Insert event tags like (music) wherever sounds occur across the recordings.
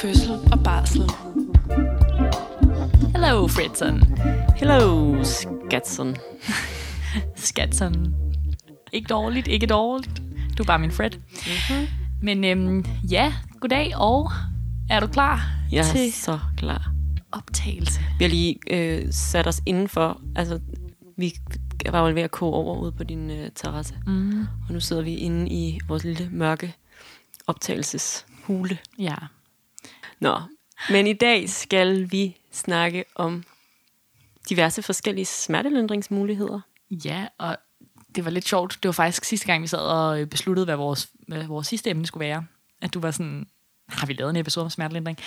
fødsel og barsel. Hello, Fredson. Hello, Skatson. (laughs) Skatson. Ikke dårligt, ikke dårligt. Du er bare min Fred. Mm-hmm. Men øhm, ja, goddag, og er du klar Jeg er til så klar. optagelse? Vi har lige øh, sat os indenfor. Altså, vi var jo ved at koge over ude på din øh, terrasse. Mm. Og nu sidder vi inde i vores lille mørke optagelseshule. Ja. Nå, men i dag skal vi snakke om diverse forskellige smertelindringsmuligheder. Ja, og det var lidt sjovt. Det var faktisk sidste gang, vi sad og øh, besluttede, hvad vores, hvad vores sidste emne skulle være. At du var sådan, har vi lavet en episode om smertelindring?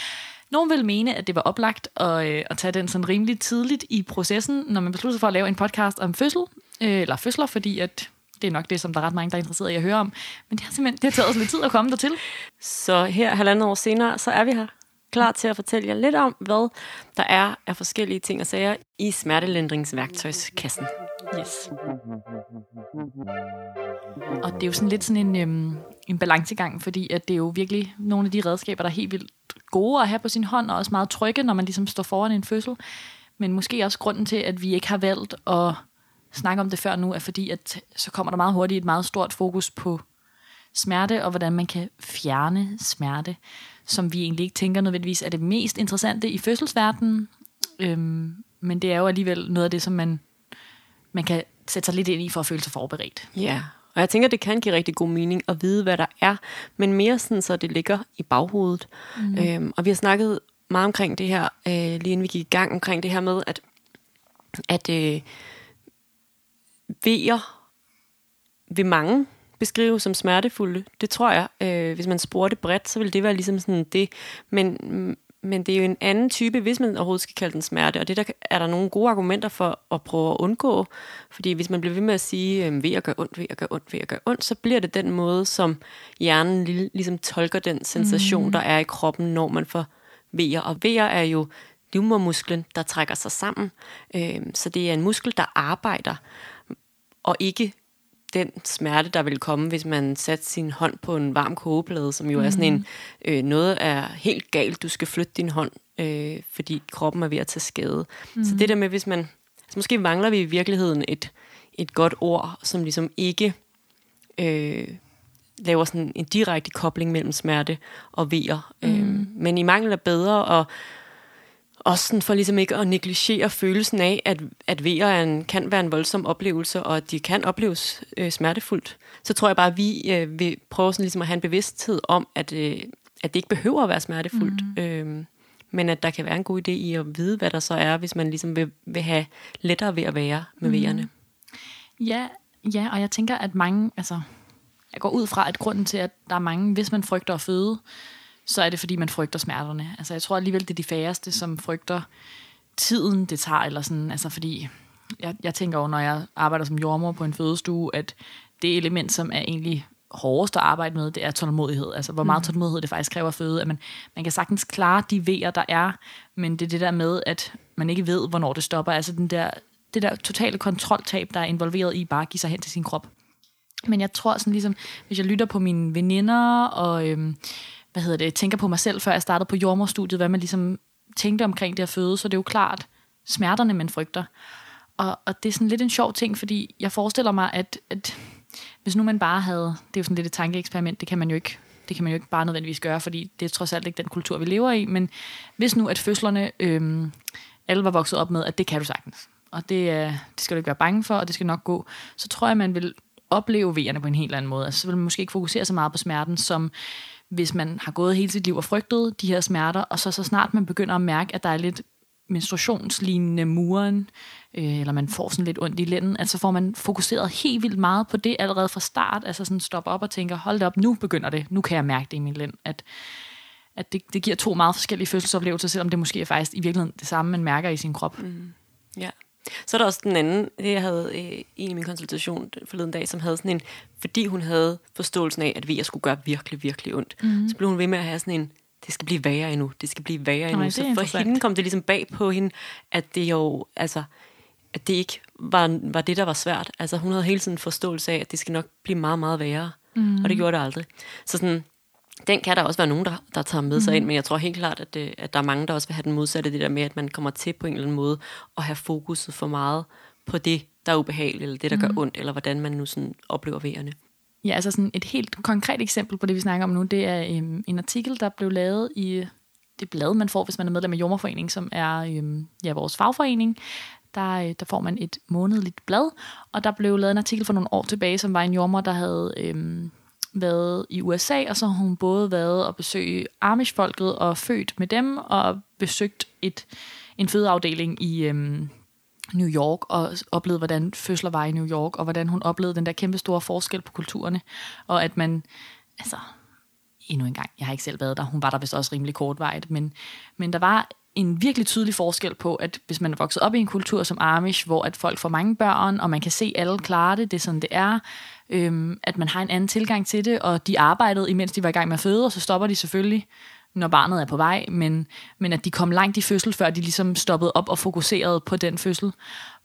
Nogen vil mene, at det var oplagt at, øh, at tage den sådan rimelig tidligt i processen, når man beslutter sig for at lave en podcast om fødsel, øh, eller fødsler, fordi at det er nok det, som der er ret mange, der er interesseret i at høre om. Men det har simpelthen det har taget os lidt tid at komme dertil. Så her, halvandet år senere, så er vi her. Klar til at fortælle jer lidt om, hvad der er af forskellige ting og sager i smertelindringsværktøjskassen. Yes. Og det er jo sådan lidt sådan en, øhm, en balancegang, fordi at det er jo virkelig nogle af de redskaber, der er helt vildt gode at have på sin hånd, og også meget trygge, når man ligesom står foran en fødsel. Men måske også grunden til, at vi ikke har valgt at snakke om det før nu, er fordi, at så kommer der meget hurtigt et meget stort fokus på smerte, og hvordan man kan fjerne smerte, som vi egentlig ikke tænker nødvendigvis er det mest interessante i fødselsverdenen. Øhm, men det er jo alligevel noget af det, som man, man kan sætte sig lidt ind i for at føle sig forberedt. Ja, og jeg tænker, det kan give rigtig god mening at vide, hvad der er, men mere sådan, så det ligger i baghovedet. Mm. Øhm, og vi har snakket meget omkring det her, øh, lige inden vi gik i gang, omkring det her med, at, at øh, vejer vil mange beskrive som smertefulde. Det tror jeg, øh, hvis man spurgte bredt, så vil det være ligesom sådan det. Men, men det er jo en anden type, hvis man overhovedet skal kalde den smerte, og det der er der nogle gode argumenter for at prøve at undgå. Fordi hvis man bliver ved med at sige, øh, ved at gøre ondt, ved at gøre ondt, ved at gøre ondt, så bliver det den måde, som hjernen li- ligesom tolker den sensation, mm. der er i kroppen, når man får vejer. Og vejer er jo livmormusklen, der trækker sig sammen. Øh, så det er en muskel, der arbejder, og ikke den smerte, der vil komme, hvis man satte sin hånd på en varm kogeplade, som jo mm. er sådan en, øh, noget er helt galt, du skal flytte din hånd, øh, fordi kroppen er ved at tage skade. Mm. Så det der med, hvis man, altså måske mangler vi i virkeligheden et, et godt ord, som ligesom ikke øh, laver sådan en direkte kobling mellem smerte og vejer. Mm. Øh, men i mangel af bedre, og også sådan for ligesom ikke at negligere følelsen af, at, at vejer er en, kan være en voldsom oplevelse, og at de kan opleves øh, smertefuldt, så tror jeg bare, at vi øh, vil prøve sådan ligesom at have en bevidsthed om, at, øh, at det ikke behøver at være smertefuldt, mm. øh, men at der kan være en god idé i at vide, hvad der så er, hvis man ligesom vil, vil have lettere ved at være med mm. vejerne. Ja, ja, og jeg tænker, at mange, altså, jeg går ud fra, at grunden til, at der er mange, hvis man frygter at føde, så er det, fordi man frygter smerterne. Altså, jeg tror alligevel, det er de færreste, som frygter tiden, det tager, eller sådan, altså, fordi jeg, jeg tænker jo, når jeg arbejder som jordmor på en fødestue, at det element, som er egentlig hårdest at arbejde med, det er tålmodighed. Altså, hvor meget tålmodighed det faktisk kræver at føde. At man, man kan sagtens klare de vejer, der er, men det er det der med, at man ikke ved, hvornår det stopper. Altså, den der, det der totale kontroltab, der er involveret i bare at give sig hen til sin krop. Men jeg tror sådan ligesom, hvis jeg lytter på mine veninder, og øhm, hvad hedder det, tænker på mig selv, før jeg startede på jordmorstudiet, hvad man ligesom tænkte omkring det at føde, så det er jo klart smerterne, man frygter. Og, og det er sådan lidt en sjov ting, fordi jeg forestiller mig, at, at hvis nu man bare havde, det er jo sådan lidt et tankeeksperiment, det kan man jo ikke det kan man jo ikke bare nødvendigvis gøre, fordi det er trods alt ikke den kultur, vi lever i, men hvis nu, at fødslerne, øhm, alle var vokset op med, at det kan du sagtens, og det, øh, det skal du ikke være bange for, og det skal nok gå, så tror jeg, man vil opleve vejerne på en helt anden måde. Altså, så vil man måske ikke fokusere så meget på smerten, som hvis man har gået hele sit liv og frygtet de her smerter, og så, så snart man begynder at mærke, at der er lidt menstruationslignende muren, øh, eller man får sådan lidt ondt i lænden, altså får man fokuseret helt vildt meget på det allerede fra start, altså sådan stopper op og tænker, hold op, nu begynder det, nu kan jeg mærke det i min lænd, at, at det, det giver to meget forskellige fødselsoplevelser, selvom det måske er faktisk i virkeligheden det samme, man mærker i sin krop. Mm. Ja. Så er der også den anden, det jeg havde øh, en i min konsultation forleden dag, som havde sådan en, fordi hun havde forståelsen af, at jeg skulle gøre virkelig, virkelig ondt, mm. så blev hun ved med at have sådan en, det skal blive værre endnu, det skal blive værre endnu. er så for hende kom det ligesom bag på hende, at det jo, altså, at det ikke var, var det, der var svært. Altså hun havde hele tiden forståelse af, at det skal nok blive meget, meget værre. Mm. Og det gjorde det aldrig. Så sådan, den kan der også være nogen, der, der tager med sig ind, men jeg tror helt klart, at, det, at der er mange, der også vil have den modsatte, det der med, at man kommer til på en eller anden måde at have fokuset for meget på det, der er ubehageligt, eller det, der gør ondt, eller hvordan man nu sådan oplever vejerne. Ja, altså sådan et helt konkret eksempel på det, vi snakker om nu, det er øhm, en artikel, der blev lavet i det blad, man får, hvis man er medlem af Jommerforeningen, som er øhm, ja, vores fagforening. Der, øh, der får man et månedligt blad, og der blev lavet en artikel for nogle år tilbage, som var en jommer, der havde øhm, været i USA, og så har hun både været og besøge Amish-folket og født med dem, og besøgt et, en fødeafdeling i øhm, New York, og oplevet, hvordan fødsler var i New York, og hvordan hun oplevede den der kæmpe store forskel på kulturerne, og at man, altså, endnu en gang, jeg har ikke selv været der, hun var der vist også rimelig kortvarigt, men, men der var en virkelig tydelig forskel på, at hvis man er vokset op i en kultur som Amish, hvor at folk får mange børn, og man kan se alle klare det, det er sådan, det er, øhm, at man har en anden tilgang til det, og de arbejdede, imens de var i gang med at føde, og så stopper de selvfølgelig, når barnet er på vej, men, men at de kom langt i fødsel, før de ligesom stoppede op og fokuserede på den fødsel,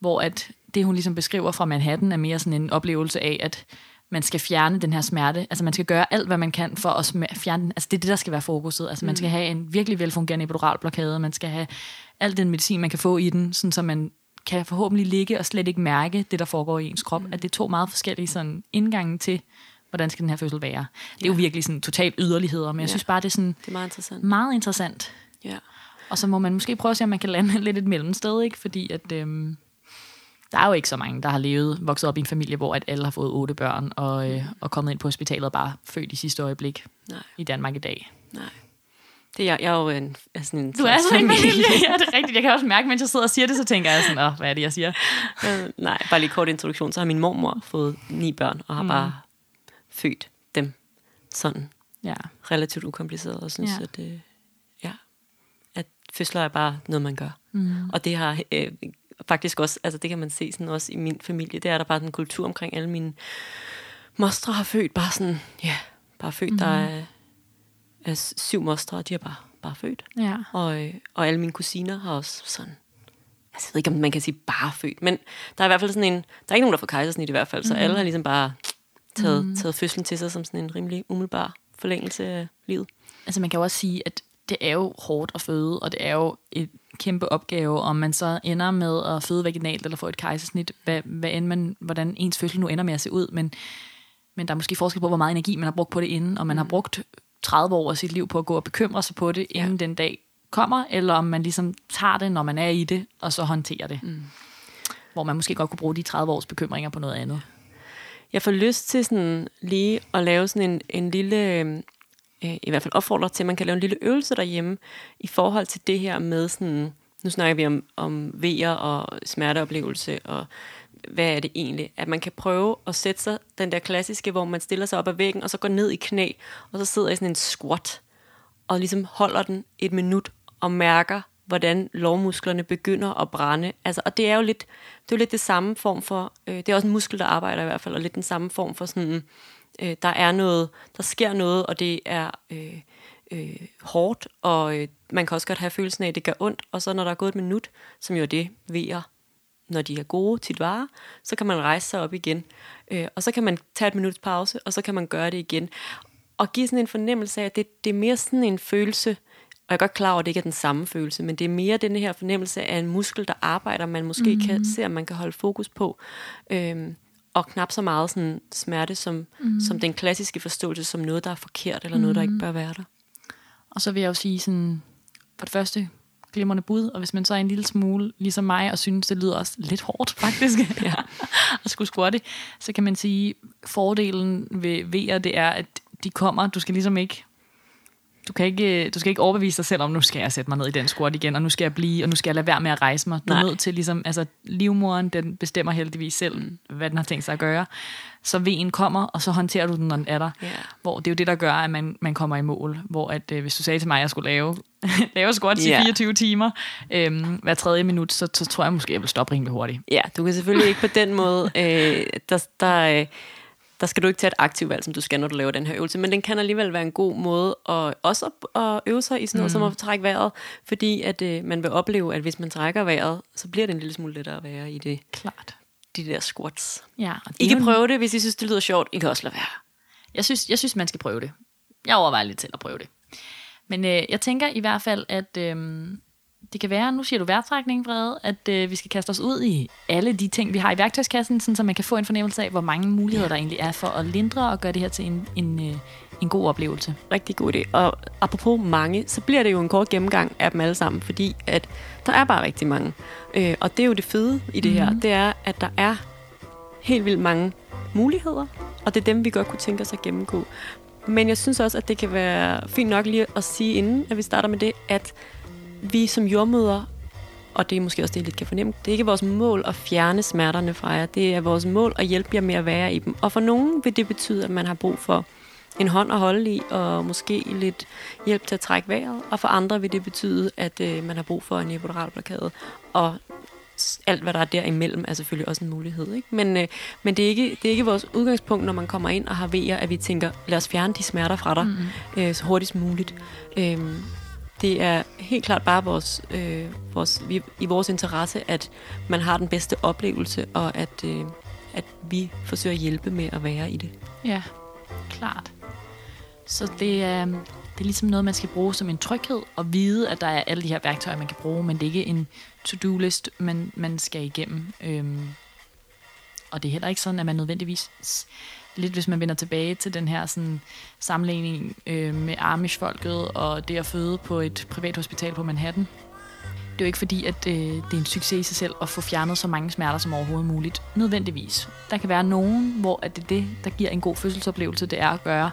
hvor at det, hun ligesom beskriver fra Manhattan, er mere sådan en oplevelse af, at man skal fjerne den her smerte. Altså man skal gøre alt, hvad man kan for at fjerne den. Altså det er det, der skal være fokuset. Altså man skal have en virkelig velfungerende epiduralblokade. Man skal have al den medicin, man kan få i den, sådan så man kan forhåbentlig ligge og slet ikke mærke det, der foregår i ens krop. Mm. At det er to meget forskellige sådan, indgange til, hvordan skal den her fødsel være. Det er ja. jo virkelig sådan totalt yderligheder, men jeg ja. synes bare, det er, sådan det er meget interessant. Meget interessant. Ja. Og så må man måske prøve at se, om man kan lande (laughs) lidt et mellemsted, ikke? fordi at, øhm, der er jo ikke så mange, der har levet, vokset op i en familie, hvor at alle har fået otte børn, og, øh, og kommet ind på hospitalet og bare født i sidste øjeblik Nej. i Danmark i dag. Nej. Det er, jeg er jo en, er sådan en Du er sådan en familie. ja, det er rigtigt. Jeg kan også mærke, mens jeg sidder og siger det, så tænker jeg sådan, Åh, hvad er det, jeg siger? øh, nej, bare lige kort introduktion. Så har min mormor fået ni børn, og har mm. bare født dem sådan ja. relativt ukompliceret, og synes, ja. at, øh, ja, at fødsler er bare noget, man gør. Mm. Og det har øh, faktisk også, altså det kan man se sådan også i min familie, det er der bare den kultur omkring alle mine mostre har født, bare sådan, ja, bare født, mm. der er, er syv mostre, og de har bare, bare født. Ja. Og, øh, og alle mine kusiner har også sådan, altså, jeg ved ikke, om man kan sige bare født, men der er i hvert fald sådan en, der er ikke nogen, der får kejsersnit i hvert fald, så mm. alle har ligesom bare taget, mm. taget fødslen til sig som sådan en rimelig umiddelbar forlængelse af livet. Altså man kan jo også sige, at det er jo hårdt at føde, og det er jo et kæmpe opgave, om man så ender med at føde vaginalt eller få et kejsersnit, hvad, hvad end man, hvordan ens fødsel nu ender med at se ud, men, men der er måske forskel på, hvor meget energi man har brugt på det inden, og man har mm. brugt 30 år af sit liv på at gå og bekymre sig på det, inden ja. den dag kommer, eller om man ligesom tager det, når man er i det, og så håndterer det. Mm. Hvor man måske godt kunne bruge de 30 års bekymringer på noget andet. Jeg får lyst til sådan lige at lave sådan en, en lille øh, i hvert fald opfordrer til, at man kan lave en lille øvelse derhjemme i forhold til det her med sådan, nu snakker vi om, om vejer og smerteoplevelse, og hvad er det egentlig? At man kan prøve at sætte sig den der klassiske, hvor man stiller sig op ad væggen, og så går ned i knæ, og så sidder i sådan en squat, og ligesom holder den et minut, og mærker, hvordan lovmusklerne begynder at brænde. Altså, og det er jo lidt det, er jo lidt det samme form for, øh, det er også en muskel, der arbejder i hvert fald, og lidt den samme form for sådan, øh, der er noget, der sker noget, og det er øh, øh, hårdt, og øh, man kan også godt have følelsen af, at det gør ondt, og så når der er gået et minut, som jo er det vejer, når de er gode til varer, så kan man rejse sig op igen, øh, og så kan man tage et minuts pause, og så kan man gøre det igen, og give sådan en fornemmelse af, at det, det er mere sådan en følelse, og jeg er godt klar over, at det ikke er den samme følelse, men det er mere den her fornemmelse af en muskel, der arbejder, man måske mm. kan se, at man kan holde fokus på. Øhm, og knap så meget sådan smerte som, mm. som den klassiske forståelse som noget, der er forkert, eller noget, der ikke mm. bør være der. Og så vil jeg jo sige sådan, for det første, glimrende bud, og hvis man så er en lille smule ligesom mig, og synes, det lyder også lidt hårdt (laughs) faktisk, ja. at skulle squatte, så kan man sige, fordelen ved VR, det er, at de kommer, du skal ligesom ikke du, kan ikke, du skal ikke overbevise dig selv om, nu skal jeg sætte mig ned i den squat igen, og nu skal jeg blive, og nu skal jeg lade være med at rejse mig. Du er nødt til ligesom, altså livmoren, den bestemmer heldigvis selv, mm. hvad den har tænkt sig at gøre. Så vejen kommer, og så håndterer du den, når den er der. Yeah. Hvor det er jo det, der gør, at man, man kommer i mål. Hvor at, øh, hvis du sagde til mig, at jeg skulle lave, (laughs) lave squats yeah. i 24 timer, øh, hver tredje minut, så, så tror jeg måske, jeg vil stoppe rimelig hurtigt. Ja, du kan selvfølgelig ikke på den måde, (laughs) øh, der, der øh, der skal du ikke tage et aktivt valg, som du skal, når du laver den her øvelse, men den kan alligevel være en god måde at, også at øve sig i sådan noget, mm. som at trække vejret, fordi at øh, man vil opleve, at hvis man trækker vejret, så bliver det en lille smule lettere at være i det. Klart. De der squats. Ja, I kan prøve det, hvis I synes, det lyder sjovt. I kan også lade være. Jeg synes, jeg synes, man skal prøve det. Jeg overvejer lidt til at prøve det. Men øh, jeg tænker i hvert fald, at øh, det kan være, nu siger du værtrækning, Frede, at øh, vi skal kaste os ud i alle de ting, vi har i værktøjskassen, sådan, så man kan få en fornemmelse af, hvor mange muligheder der egentlig er for at lindre og gøre det her til en, en, øh, en god oplevelse. Rigtig god idé. Og apropos mange, så bliver det jo en kort gennemgang af dem alle sammen, fordi at der er bare rigtig mange. Øh, og det er jo det fede i det mm-hmm. her, det er, at der er helt vildt mange muligheder, og det er dem, vi godt kunne tænke os at gennemgå. Men jeg synes også, at det kan være fint nok lige at sige, inden at vi starter med det, at vi som jordmøder, og det er måske også det, jeg lidt kan fornemme, det er ikke vores mål at fjerne smerterne fra jer. Det er vores mål at hjælpe jer med at være i dem. Og for nogen vil det betyde, at man har brug for en hånd at holde i, og måske lidt hjælp til at trække vejret. Og for andre vil det betyde, at øh, man har brug for en epidural blokade. Og alt, hvad der er derimellem, er selvfølgelig også en mulighed. Ikke? Men, øh, men det, er ikke, det er ikke vores udgangspunkt, når man kommer ind og har vejer, at vi tænker, lad os fjerne de smerter fra dig mm-hmm. øh, så hurtigst muligt. Øh, det er helt klart bare vores, øh, vores, vi, i vores interesse, at man har den bedste oplevelse, og at, øh, at vi forsøger at hjælpe med at være i det. Ja, klart. Så det er, det er ligesom noget, man skal bruge som en tryghed, og vide, at der er alle de her værktøjer, man kan bruge, men det er ikke en to-do-list, man, man skal igennem. Øhm, og det er heller ikke sådan, at man nødvendigvis lidt hvis man vender tilbage til den her sådan, sammenligning øh, med Amish-folket og det at føde på et privat hospital på Manhattan. Det er jo ikke fordi, at øh, det er en succes i sig selv at få fjernet så mange smerter som overhovedet muligt. Nødvendigvis. Der kan være nogen, hvor at det er det, der giver en god fødselsoplevelse, det er at gøre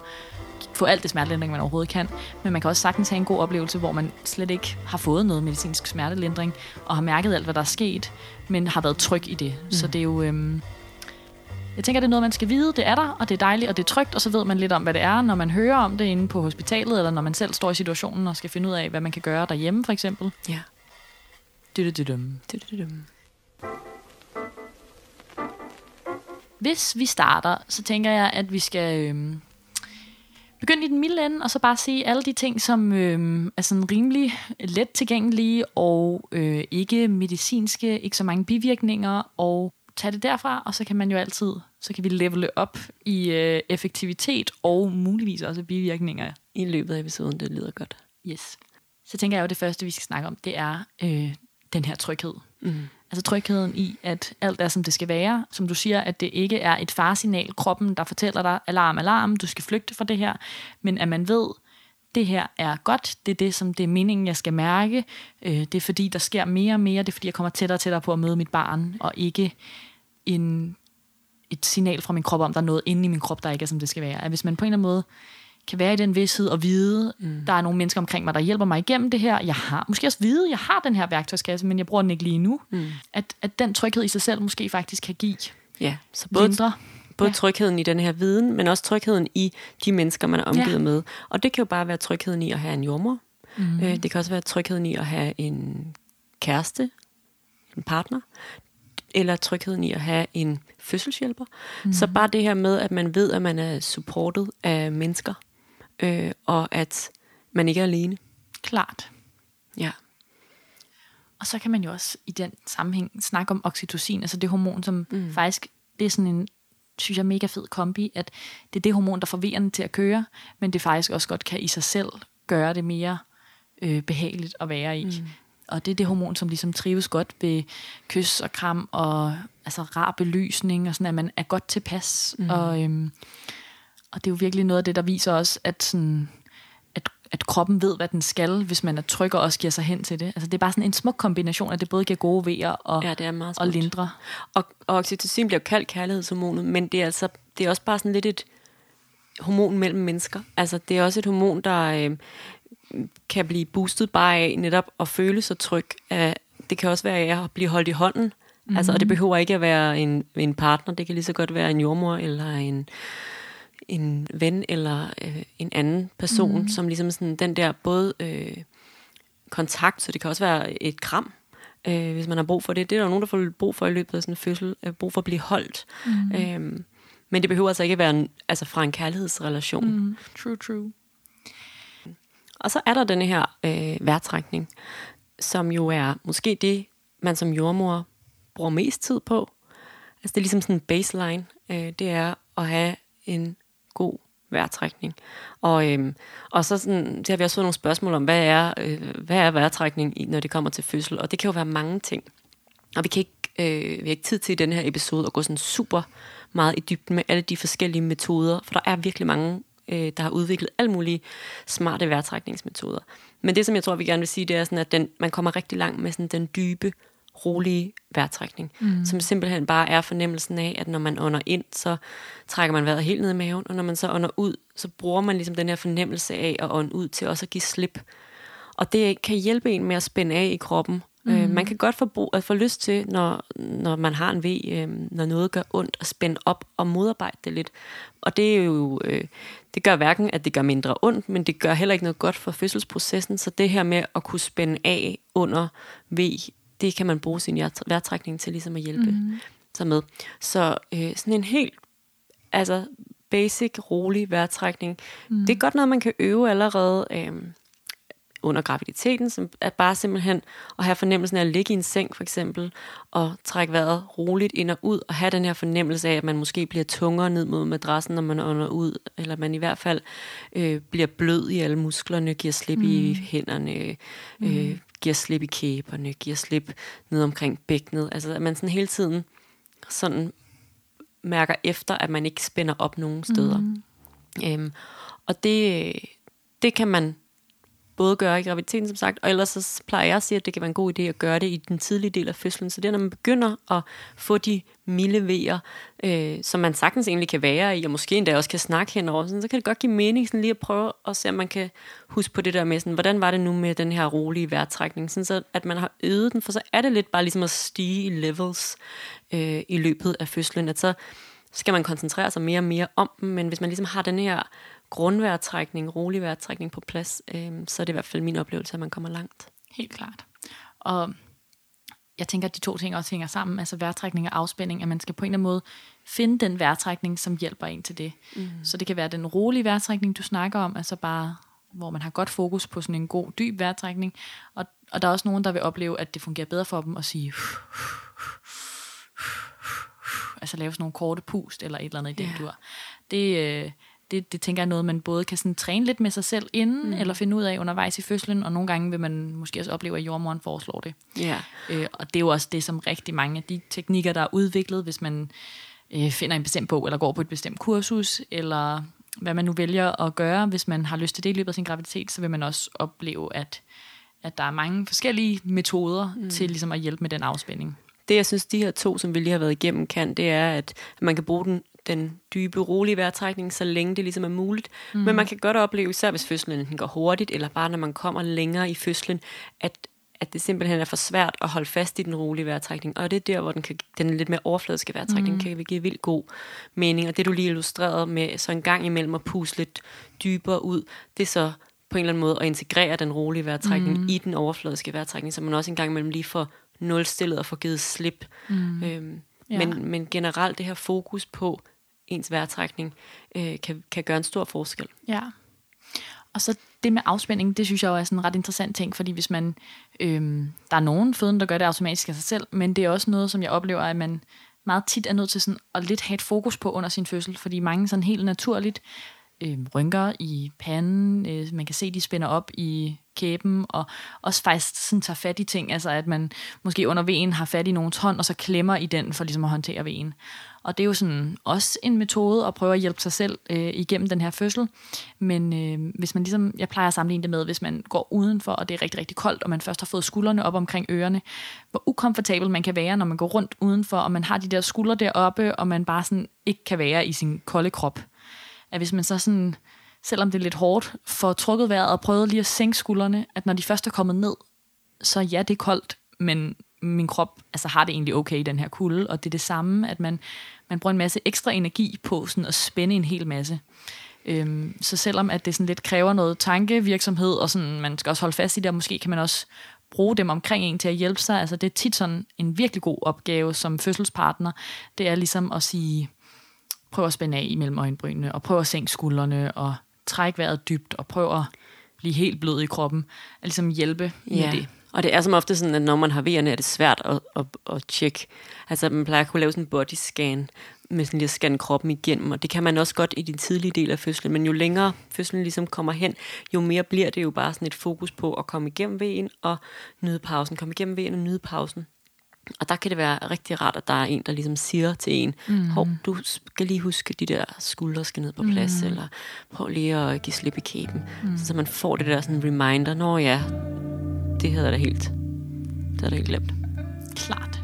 få alt det smertelindring, man overhovedet kan. Men man kan også sagtens have en god oplevelse, hvor man slet ikke har fået noget medicinsk smertelindring, og har mærket alt, hvad der er sket, men har været tryg i det. Mm. Så det er jo... Øhm, jeg tænker, det er noget, man skal vide. Det er der, og det er dejligt, og det er trygt, og så ved man lidt om, hvad det er, når man hører om det inde på hospitalet, eller når man selv står i situationen og skal finde ud af, hvad man kan gøre derhjemme, for eksempel. Ja. Hvis vi starter, så tænker jeg, at vi skal øhm, begynde i den milde ende, og så bare sige alle de ting, som øhm, er sådan rimelig let tilgængelige, og øh, ikke medicinske, ikke så mange bivirkninger, og tage det derfra, og så kan man jo altid, så kan vi levele op i øh, effektivitet og muligvis også bivirkninger. I løbet af episoden, det lyder godt. Yes. Så tænker jeg jo, at det første, vi skal snakke om, det er øh, den her tryghed. Mm. Altså trygheden i, at alt er, som det skal være. Som du siger, at det ikke er et farsignal, kroppen, der fortæller dig, alarm, alarm, du skal flygte fra det her. Men at man ved, det her er godt, det er det, som det er meningen, jeg skal mærke. Øh, det er fordi, der sker mere og mere, det er fordi, jeg kommer tættere og tættere på at møde mit barn, og ikke en, et signal fra min krop om, der er noget inde i min krop, der ikke er, som det skal være. At hvis man på en eller anden måde kan være i den vidsthed og vide, mm. der er nogle mennesker omkring mig, der hjælper mig igennem det her. Jeg har måske også vide, jeg har den her værktøjskasse, men jeg bruger den ikke lige nu. Mm. At, at den tryghed i sig selv måske faktisk kan give ja, så både, lindre. Både ja. trygheden i den her viden, men også trygheden i de mennesker, man er omgivet ja. med. Og det kan jo bare være trygheden i at have en jordmor. Mm. Øh, det kan også være trygheden i at have en kæreste, en partner eller trygheden i at have en fødselshjælper. Mm. Så bare det her med, at man ved, at man er supportet af mennesker, øh, og at man ikke er alene. Klart. Ja. Og så kan man jo også i den sammenhæng snakke om oxytocin, altså det hormon, som mm. faktisk, det er sådan en, synes jeg, mega fed kombi, at det er det hormon, der får den til at køre, men det faktisk også godt kan i sig selv gøre det mere øh, behageligt at være i. Mm og det er det hormon, som ligesom trives godt ved kys og kram og altså rar belysning, og sådan, at man er godt tilpas. Mm. Og, øhm, og det er jo virkelig noget af det, der viser os, at, sådan, at, kroppen ved, hvad den skal, hvis man er tryg og også giver sig hen til det. Altså det er bare sådan en smuk kombination, at det både giver gode vejer og, ja, det er meget og lindre. Og, og oxytocin bliver kaldt kærlighedshormonet, men det er, altså, det er også bare sådan lidt et hormon mellem mennesker. Altså det er også et hormon, der... Øh, kan blive boostet bare af netop at føle sig tryg. Det kan også være af at blive holdt i hånden. Mm-hmm. Altså, og det behøver ikke at være en, en partner. Det kan lige så godt være en jordmor eller en, en ven eller øh, en anden person, mm-hmm. som ligesom sådan den der både øh, kontakt, så det kan også være et kram, øh, hvis man har brug for det. Det er der nogen, der får brug for i løbet af sådan en fødsel, øh, brug for at blive holdt. Mm-hmm. Øh, men det behøver altså ikke at være en, altså fra en kærlighedsrelation. Mm, true, true. Og så er der denne her øh, værtrækning, som jo er måske det, man som jordmor bruger mest tid på. Altså det er ligesom sådan en baseline. Øh, det er at have en god vejrtrækning. Og, øhm, og så, sådan, så har vi også fået nogle spørgsmål om, hvad er, øh, hvad er vejrtrækning, når det kommer til fødsel? Og det kan jo være mange ting. Og vi kan ikke, øh, vi har ikke tid til i den her episode at gå sådan super meget i dybden med alle de forskellige metoder, for der er virkelig mange, øh, der har udviklet alle mulige smarte vejrtrækningsmetoder. Men det, som jeg tror, vi gerne vil sige, det er sådan, at den, man kommer rigtig langt med sådan den dybe, rolige vejrtrækning, mm. som simpelthen bare er fornemmelsen af, at når man ånder ind, så trækker man vejret helt ned i maven, og når man så ånder ud, så bruger man ligesom den her fornemmelse af at ånde ud til også at give slip. Og det kan hjælpe en med at spænde af i kroppen. Mm. Øh, man kan godt få, brug, at få lyst til, når, når man har en ved, øh, når noget gør ondt, at spænde op og modarbejde det lidt. Og det er jo, øh, det gør hverken, at det gør mindre ondt, men det gør heller ikke noget godt for fødselsprocessen. Så det her med at kunne spænde af under ved, det kan man bruge sin vejrtrækning til ligesom at hjælpe mm. sig med. Så øh, sådan en helt altså basic, rolig vejrtrækning. Mm. Det er godt noget, man kan øve allerede øh, under graviditeten, som er bare simpelthen at have fornemmelsen af at ligge i en seng for eksempel, og trække vejret roligt ind og ud, og have den her fornemmelse af, at man måske bliver tungere ned mod madrassen, når man ånder ud, eller man i hvert fald øh, bliver blød i alle musklerne, giver slip mm. i hænderne, øh, mm. Giver slip i kæberne, giver slip ned omkring bækkenet. Altså at man sådan hele tiden sådan mærker efter, at man ikke spænder op nogen steder. Mm. Øhm, og det, det kan man både gøre i graviditeten, som sagt, og ellers så plejer jeg at sige, at det kan være en god idé at gøre det i den tidlige del af fødslen. Så det er, når man begynder at få de milde vejer, øh, som man sagtens egentlig kan være i, og måske endda også kan snakke henover, sådan, så kan det godt give mening sådan lige at prøve at se, om man kan huske på det der med, sådan, hvordan var det nu med den her rolige vejrtrækning, sådan så at man har øvet den, for så er det lidt bare ligesom at stige i levels øh, i løbet af fødslen, at så skal man koncentrere sig mere og mere om dem, men hvis man ligesom har den her grundvejrtrækning, rolig vejrtrækning på plads, øh, så er det i hvert fald min oplevelse, at man kommer langt. Helt klart. Og jeg tænker, at de to ting også hænger sammen, altså vejrtrækning og afspænding, at man skal på en eller anden måde finde den vejrtrækning, som hjælper en til det. Mm. Så det kan være den rolige vejrtrækning, du snakker om, altså bare hvor man har godt fokus på sådan en god, dyb vejrtrækning. Og, og der er også nogen, der vil opleve, at det fungerer bedre for dem at sige, altså lave sådan nogle korte pust, eller et eller andet i den yeah. dur. Det, øh, det, det tænker jeg er noget, man både kan sådan træne lidt med sig selv inden, mm. eller finde ud af undervejs i fødslen, og nogle gange vil man måske også opleve, at jordmoren foreslår det. Ja. Øh, og det er jo også det, som rigtig mange af de teknikker, der er udviklet, hvis man øh, finder en bestemt bog, eller går på et bestemt kursus, eller hvad man nu vælger at gøre, hvis man har lyst til det i løbet af sin graviditet, så vil man også opleve, at, at der er mange forskellige metoder mm. til ligesom at hjælpe med den afspænding det, jeg synes, de her to, som vi lige har været igennem, kan, det er, at man kan bruge den den dybe, rolige vejrtrækning, så længe det ligesom er muligt. Mm. Men man kan godt opleve, især hvis fødslen den går hurtigt, eller bare når man kommer længere i fødslen, at, at det simpelthen er for svært at holde fast i den rolige vejrtrækning. Og det er der, hvor den, kan, den lidt mere overfladiske vejrtrækning mm. kan give vildt god mening. Og det, du lige illustrerede med så en gang imellem at puste lidt dybere ud, det er så på en eller anden måde at integrere den rolige vejrtrækning mm. i den overfladiske vejrtrækning, så man også en gang imellem lige får nulstillet og får givet slip. Mm. Øhm, ja. men, men generelt det her fokus på ens vejrtrækning øh, kan, kan gøre en stor forskel. Ja. Og så det med afspænding, det synes jeg jo er sådan en ret interessant ting, fordi hvis man, øh, der er nogen føden, der gør det automatisk af sig selv, men det er også noget, som jeg oplever, at man meget tit er nødt til sådan at lidt have et fokus på under sin fødsel, fordi mange sådan helt naturligt øh, rynker i panden, øh, man kan se, de spænder op i kæben, og også faktisk sådan tager fat i ting, altså at man måske under vejen har fat i nogen hånd, og så klemmer i den for ligesom at håndtere vejen. Og det er jo sådan også en metode at prøve at hjælpe sig selv øh, igennem den her fødsel. Men øh, hvis man ligesom, jeg plejer at sammenligne det med, hvis man går udenfor, og det er rigtig, rigtig koldt, og man først har fået skuldrene op omkring ørerne, hvor ukomfortabel man kan være, når man går rundt udenfor, og man har de der skuldre deroppe, og man bare sådan ikke kan være i sin kolde krop. At hvis man så sådan, selvom det er lidt hårdt, får trukket vejret og prøvet lige at sænke skuldrene, at når de først er kommet ned, så ja, det er koldt, men min krop altså, har det egentlig okay i den her kulde, og det er det samme, at man, man bruger en masse ekstra energi på sådan at spænde en hel masse. Øhm, så selvom at det sådan lidt kræver noget tankevirksomhed, og sådan, man skal også holde fast i det, og måske kan man også bruge dem omkring en til at hjælpe sig. Altså det er tit sådan en virkelig god opgave som fødselspartner. Det er ligesom at sige, prøv at spænde af imellem øjenbrynene, og prøv at sænke skuldrene, og trække vejret dybt, og prøv at blive helt blød i kroppen. At ligesom hjælpe med ja. det. Og det er som ofte sådan, at når man har V'erne, er det svært at, at, at tjekke. Altså man plejer at kunne lave sådan en body scan, med sådan lige at scanne kroppen igennem, og det kan man også godt i den tidlige del af fødslen, men jo længere fødslen ligesom kommer hen, jo mere bliver det jo bare sådan et fokus på at komme igennem vejen og nyde pausen, komme igennem vejen og nyde pausen. Og der kan det være rigtig rart, at der er en, der ligesom siger til en, mm. hov, du skal lige huske, at de der skuldre skal ned på plads, mm. eller prøv lige at give slip i kæben. Mm. Så, så man får det der sådan reminder, når ja, det havde jeg da helt, det havde jeg da helt glemt. Klart.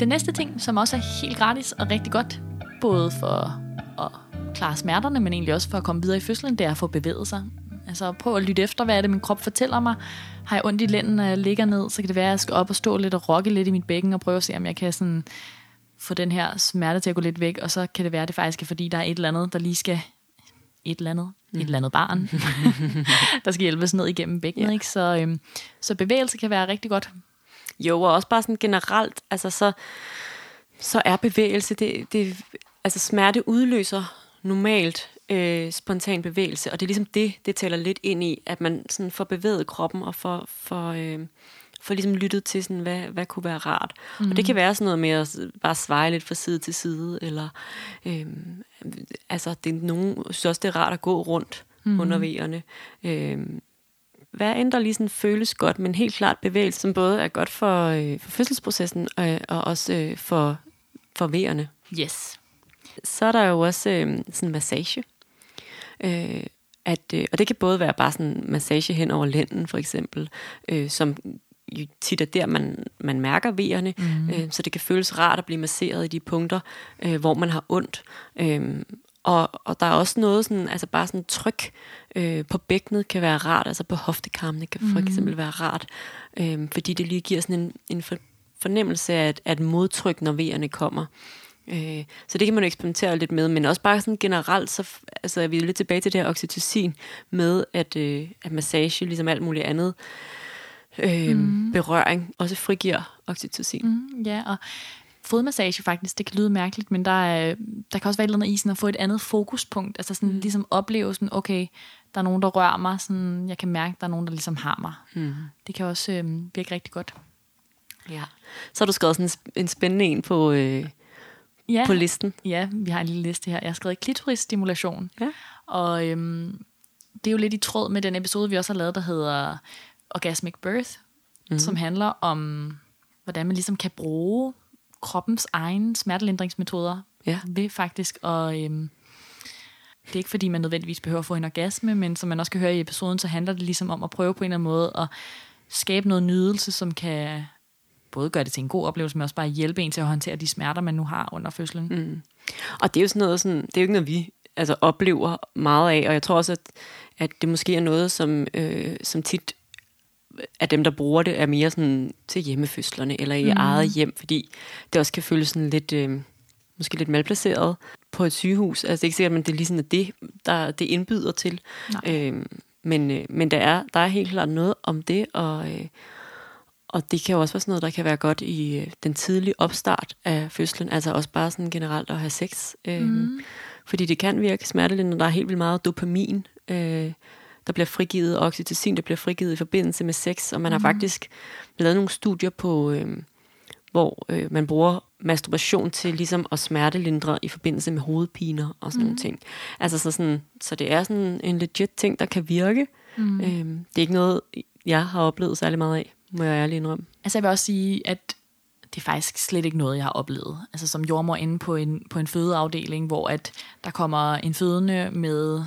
Den næste ting, som også er helt gratis og rigtig godt, både for at klare smerterne, men egentlig også for at komme videre i fødslen, det er at få bevæget sig. Altså prøv at lytte efter, hvad er det, min krop fortæller mig. Har jeg ondt i lænden, når jeg ligger ned, så kan det være, at jeg skal op og stå lidt og rokke lidt i mit bækken og prøve at se, om jeg kan sådan få den her smerte til at gå lidt væk, og så kan det være, at det faktisk er, fordi der er et eller andet, der lige skal et eller andet, mm. et eller andet barn, (laughs) der skal hjælpes ned igennem bækkenet. Ja. Ikke? Så, øhm, så bevægelse kan være rigtig godt. Jo, og også bare sådan generelt, altså så, så er bevægelse, det, det, altså smerte udløser normalt øh, spontan bevægelse, og det er ligesom det, det tæller lidt ind i, at man sådan får bevæget kroppen og får, får, øh, får ligesom lyttet til, sådan, hvad, hvad kunne være rart. Mm. Og det kan være sådan noget med at bare sveje lidt fra side til side, eller øh, altså det er nogen synes også, det er rart at gå rundt mm. under vejerne. Øh, hvad end der lige sådan føles godt, men helt klart bevægelse, som både er godt for, øh, for fødselsprocessen og, og også øh, for, for vejerne. Yes. Så er der jo også øh, sådan massage. Øh, at, øh, og det kan både være bare sådan massage hen over lænden, for eksempel, øh, som jo tit er der, man, man mærker vejerne, mm. øh, så det kan føles rart at blive masseret i de punkter, øh, hvor man har ondt. Øh, og, og der er også noget sådan, altså bare sådan tryk øh, på bækkenet kan være rart, altså på hoftekarmene kan for mm. eksempel være rart, øh, fordi det lige giver sådan en, en fornemmelse af et, af et modtryk, når vejerne kommer. Øh, så det kan man jo eksperimentere lidt med, men også bare sådan generelt, så altså, er vi jo lidt tilbage til det her oxytocin med, at, øh, at massage, ligesom alt muligt andet, øh, mm. berøring, også frigiver oxytocin. Mm, ja, og fodmassage faktisk, det kan lyde mærkeligt, men der, er, der kan også være et eller andet i sådan at få et andet fokuspunkt, altså sådan mm. ligesom opleve sådan, okay, der er nogen, der rører mig, sådan, jeg kan mærke, der er nogen, der ligesom har mig. Mm. Det kan også øh, virke rigtig godt. Ja. Så har du skrevet sådan en spændende en på, øh, ja. på listen. Ja, vi har en lille liste her. Jeg har skrevet klitorisstimulation. Ja. Og øhm, det er jo lidt i tråd med den episode, vi også har lavet, der hedder Orgasmic Birth, mm. som handler om, hvordan man ligesom kan bruge kroppens egen smertelindringsmetoder ja. ved faktisk at... Øhm, det er ikke fordi, man nødvendigvis behøver at få en orgasme, men som man også kan høre i episoden, så handler det ligesom om at prøve på en eller anden måde at skabe noget nydelse, som kan både gøre det til en god oplevelse, men også bare hjælpe en til at håndtere de smerter, man nu har under fødslen. Mm. Og det er jo sådan noget, sådan, det er jo ikke noget, vi altså, oplever meget af, og jeg tror også, at, at det måske er noget, som, øh, som tit af dem, der bruger det, er mere sådan til hjemmefødslerne, eller i mm. eget hjem, fordi det også kan føles sådan lidt, øh, måske lidt malplaceret på et sygehus. Altså det er ikke sikkert, at det er ligesom det, der det indbyder til. Øh, men, øh, men der, er, der er helt klart noget om det, og, øh, og det kan jo også være sådan noget, der kan være godt i øh, den tidlige opstart af fødslen, altså også bare sådan generelt at have sex. Øh, mm. Fordi det kan virke smertelindende, der er helt vildt meget dopamin, øh, der bliver frigivet, og oxytocin, der bliver frigivet i forbindelse med sex, og man mm. har faktisk lavet nogle studier på, øh, hvor øh, man bruger masturbation til ligesom at smertelindre i forbindelse med hovedpiner og sådan mm. nogle ting. Altså så, sådan, så det er sådan en legit ting, der kan virke. Mm. Øh, det er ikke noget, jeg har oplevet særlig meget af må jeg ærligt indrømme. Altså jeg vil også sige, at det er faktisk slet ikke noget, jeg har oplevet. Altså som jordmor inde på en, på en fødeafdeling, hvor at der kommer en fødende med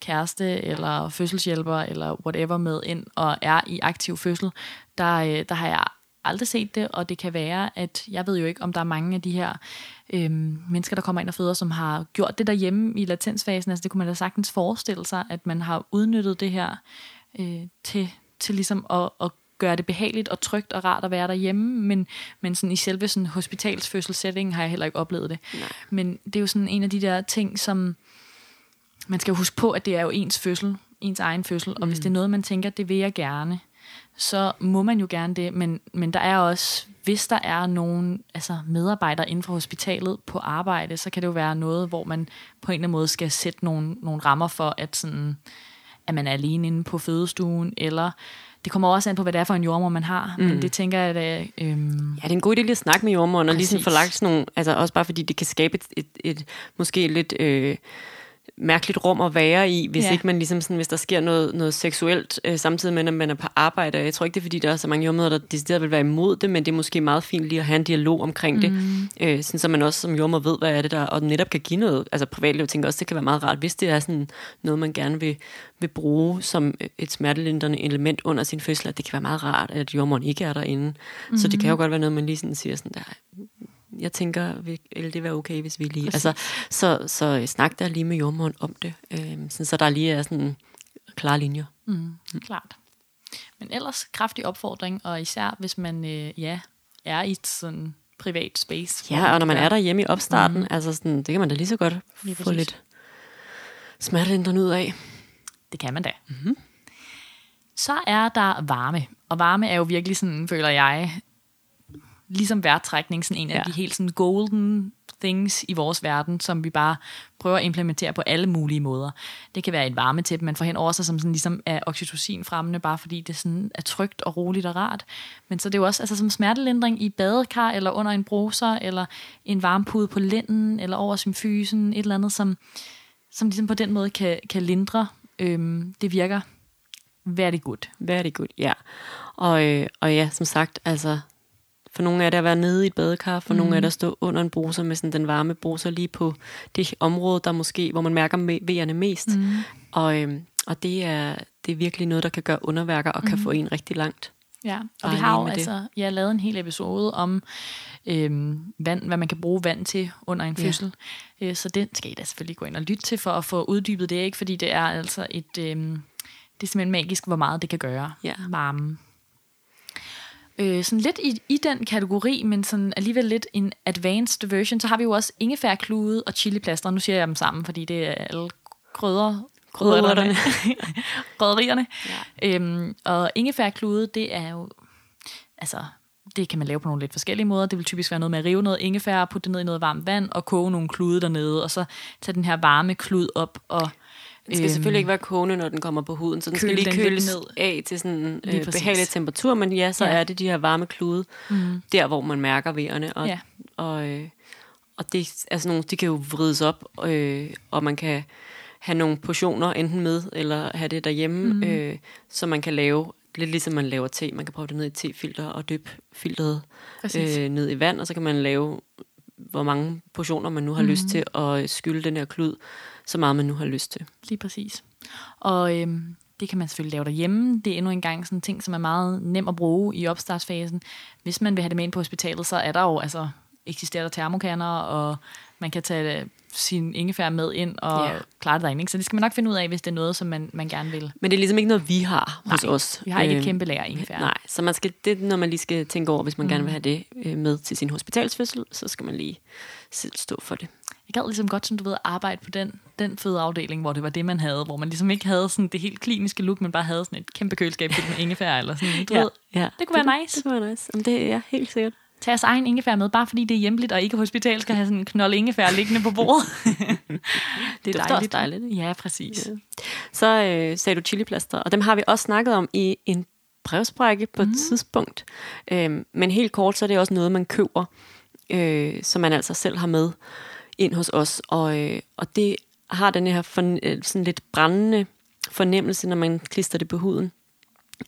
kæreste eller fødselshjælper eller whatever med ind og er i aktiv fødsel, der, øh, der har jeg aldrig set det, og det kan være, at jeg ved jo ikke, om der er mange af de her øhm, mennesker, der kommer ind og føder, som har gjort det derhjemme i latensfasen. Altså det kunne man da sagtens forestille sig, at man har udnyttet det her øh, til, til ligesom at, at gøre det behageligt og trygt og rart at være derhjemme, men, men sådan i selve sådan hospitalsfødselsætning har jeg heller ikke oplevet det. Nej. Men det er jo sådan en af de der ting, som man skal huske på, at det er jo ens fødsel, ens egen fødsel, og mm. hvis det er noget, man tænker, det vil jeg gerne, så må man jo gerne det, men, men der er også, hvis der er nogen altså medarbejdere inden for hospitalet på arbejde, så kan det jo være noget, hvor man på en eller anden måde skal sætte nogle, nogle rammer for, at, sådan, at man er alene inde på fødestuen, eller det kommer også an på, hvad det er for en jordmor, man har, mm. men det tænker jeg, at... Øhm, Ja, det er en god idé lige at snakke med jordmoren, og lige sådan få lagt sådan nogle, altså også bare fordi det kan skabe et, et, et måske lidt øh, mærkeligt rum at være i, hvis Ja. ikke man ligesom sådan, hvis der sker noget, noget seksuelt øh, samtidig med, at man er på arbejde. Jeg tror ikke, det er fordi, der er så mange jordmøder, der decideret vil være imod det, men det er måske meget fint lige at have en dialog omkring mm. det, øh, sådan, så man også som jordmor ved, hvad er det der, og netop kan give noget, altså privatliv, tænker også, det kan være meget rart, hvis det er sådan noget, man gerne vil, vil bruge som et smertelindrende element under sin fødsel, at det kan være meget rart, at jordmoren ikke er derinde. Mm-hmm. Så det kan jo godt være noget, man lige sådan siger sådan der, jeg tænker, vil, det være okay, hvis vi lige... Præcis. Altså, så, så øh, snak der lige med jordmoren om det, øh, sådan, så der lige er sådan klare linjer. Mm, klart. Men ellers kraftig opfordring, og især hvis man øh, ja, er i et sådan privat space. Ja, og når man er være- der hjemme i opstarten, mm. altså sådan, det kan man da lige så godt Lige få præcis. lidt smertelindrende ud af. Det kan man da. Mm-hmm. Så er der varme. Og varme er jo virkelig sådan, føler jeg, ligesom vejrtrækning, sådan en af Ja. de helt sådan golden things i vores verden, som vi bare prøver at implementere på alle mulige måder. Det kan være et varmetæppe, man får hen over sig, som sådan ligesom er oxytocin fremmende, bare fordi det sådan er trygt og roligt og rart. Men så er det jo også altså, som smertelindring i badekar, eller under en bruser, eller en varmpude på lænden, eller over symfysen, et eller andet, som, som ligesom på den måde kan, kan lindre. Øhm, det virker very good. Very good, ja. Og, øh, og ja, som sagt, altså, for nogle af det at være nede i et badekar, for mm. nogle af det at stå under en bruser med sådan den varme bruser lige på det område, der måske, hvor man mærker vejerne mest. Mm. Og, øh, og det er, det er virkelig noget, der kan gøre underværker og kan få en rigtig langt. Ja, og Bare vi har jo med det. altså, jeg har lavet en hel episode om øhm, vand, hvad man kan bruge vand til under en Ja. fødsel. Øh, så den skal I da selvfølgelig gå ind og lytte til for at få uddybet det, ikke? Fordi det er altså et, øhm, det er simpelthen magisk, hvor meget det kan gøre. Ja. Varme. Øh, sådan lidt i, i den kategori, men sådan alligevel lidt en advanced version, så har vi jo også ingefærklude og chiliplaster. Nu siger jeg dem sammen, fordi det er alle krydder, Krydderurterne. (laughs) krydderierne. Ja. Øhm, og ingefærklude, det er jo, altså, det kan man lave på nogle lidt forskellige måder. Det vil typisk være noget med at rive noget ingefær, putte det ned i noget varmt vand, og koge nogle klude dernede, og så tage den her varme klud op og Den skal øhm, selvfølgelig ikke være kogende, når den kommer på huden, så den skal lige den køles ned. af til sådan Lige øh, behagelig temperatur, men ja, så Ja. er det de her varme klude, mm. der hvor man mærker vejerne. Og, Ja. og, øh, og det, altså nogle, de kan jo vrides op, øh, og man kan have nogle portioner enten med, eller have det derhjemme, mm. øh, så man kan lave, lidt ligesom man laver te, man kan prøve det ned i tefilter og dyppe filteret Præcis. øh, ned i vand, og så kan man lave, hvor mange portioner man nu har mm. lyst til, at skylde den her klud, så meget man nu har lyst til. Lige præcis. Og øhm, det kan man selvfølgelig lave derhjemme. Det er endnu en gang sådan en ting, som er meget nem at bruge i opstartsfasen. Hvis man vil have det med ind på hospitalet, så er der jo, altså, eksisterer der termokanner, og man kan tage øh, sin ingefær med ind og ja. klare det derinde. Ikke? Så det skal man nok finde ud af, hvis det er noget, som man, man gerne vil. Men det er ligesom ikke noget, vi har hos Nej, os. Vi har ikke et Øh, kæmpe lager ingefær. Nej, så man skal, det er noget, man lige skal tænke over, hvis man mm. gerne vil have det øh, med til sin hospitalsfødsel, så skal man lige selv stå for det. Jeg gad ligesom godt, som du ved, at arbejde på den, den fødeafdeling, hvor det var det, man havde. Hvor man ligesom ikke havde sådan det helt kliniske look, men bare havde sådan et kæmpe køleskab fyldt med ingefær. Eller sådan, du ved, ja. det kunne være nice. Det kunne være nice. Jamen, det er ja, helt sikkert. Tag jeres egen ingefær med, bare fordi det er hjemligt, og ikke hospital skal have sådan en knold ingefær liggende på bordet. (laughs) det er dejligt, ikke? Ja, præcis. Ja. Så øh, sagde du chiliplaster, og dem har vi også snakket om i en brevsprække på et Mhm. mm. tidspunkt. Øhm, men helt kort, så er det også noget, man køber, øh, som man altså selv har med ind hos os. Og, øh, og det har den her forn- øh, sådan lidt brændende fornemmelse, når man klister det på huden.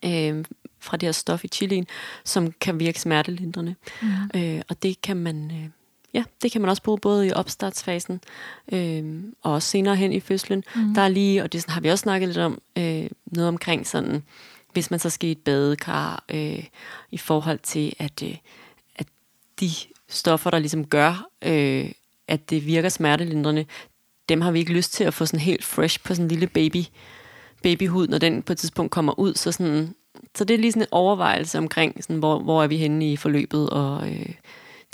Øh, fra det her stof i chilien, som kan virke smertelindrende. Mm. Øh, og det kan man... Øh, Ja, det kan man også bruge både i opstartsfasen øh, og også senere hen i fødslen. Mm. Der er lige, og det har vi også snakket lidt om, øh, noget omkring sådan, hvis man så skal i et badekar, øh, i forhold til, at, øh, at de stoffer, der ligesom gør, øh, at det virker smertelindrende, dem har vi ikke lyst til at få sådan helt fresh på sådan en lille baby, babyhud, når den på et tidspunkt kommer ud. Så, sådan, så det er lige sådan en overvejelse omkring, sådan, hvor, hvor er vi henne i forløbet, og øh,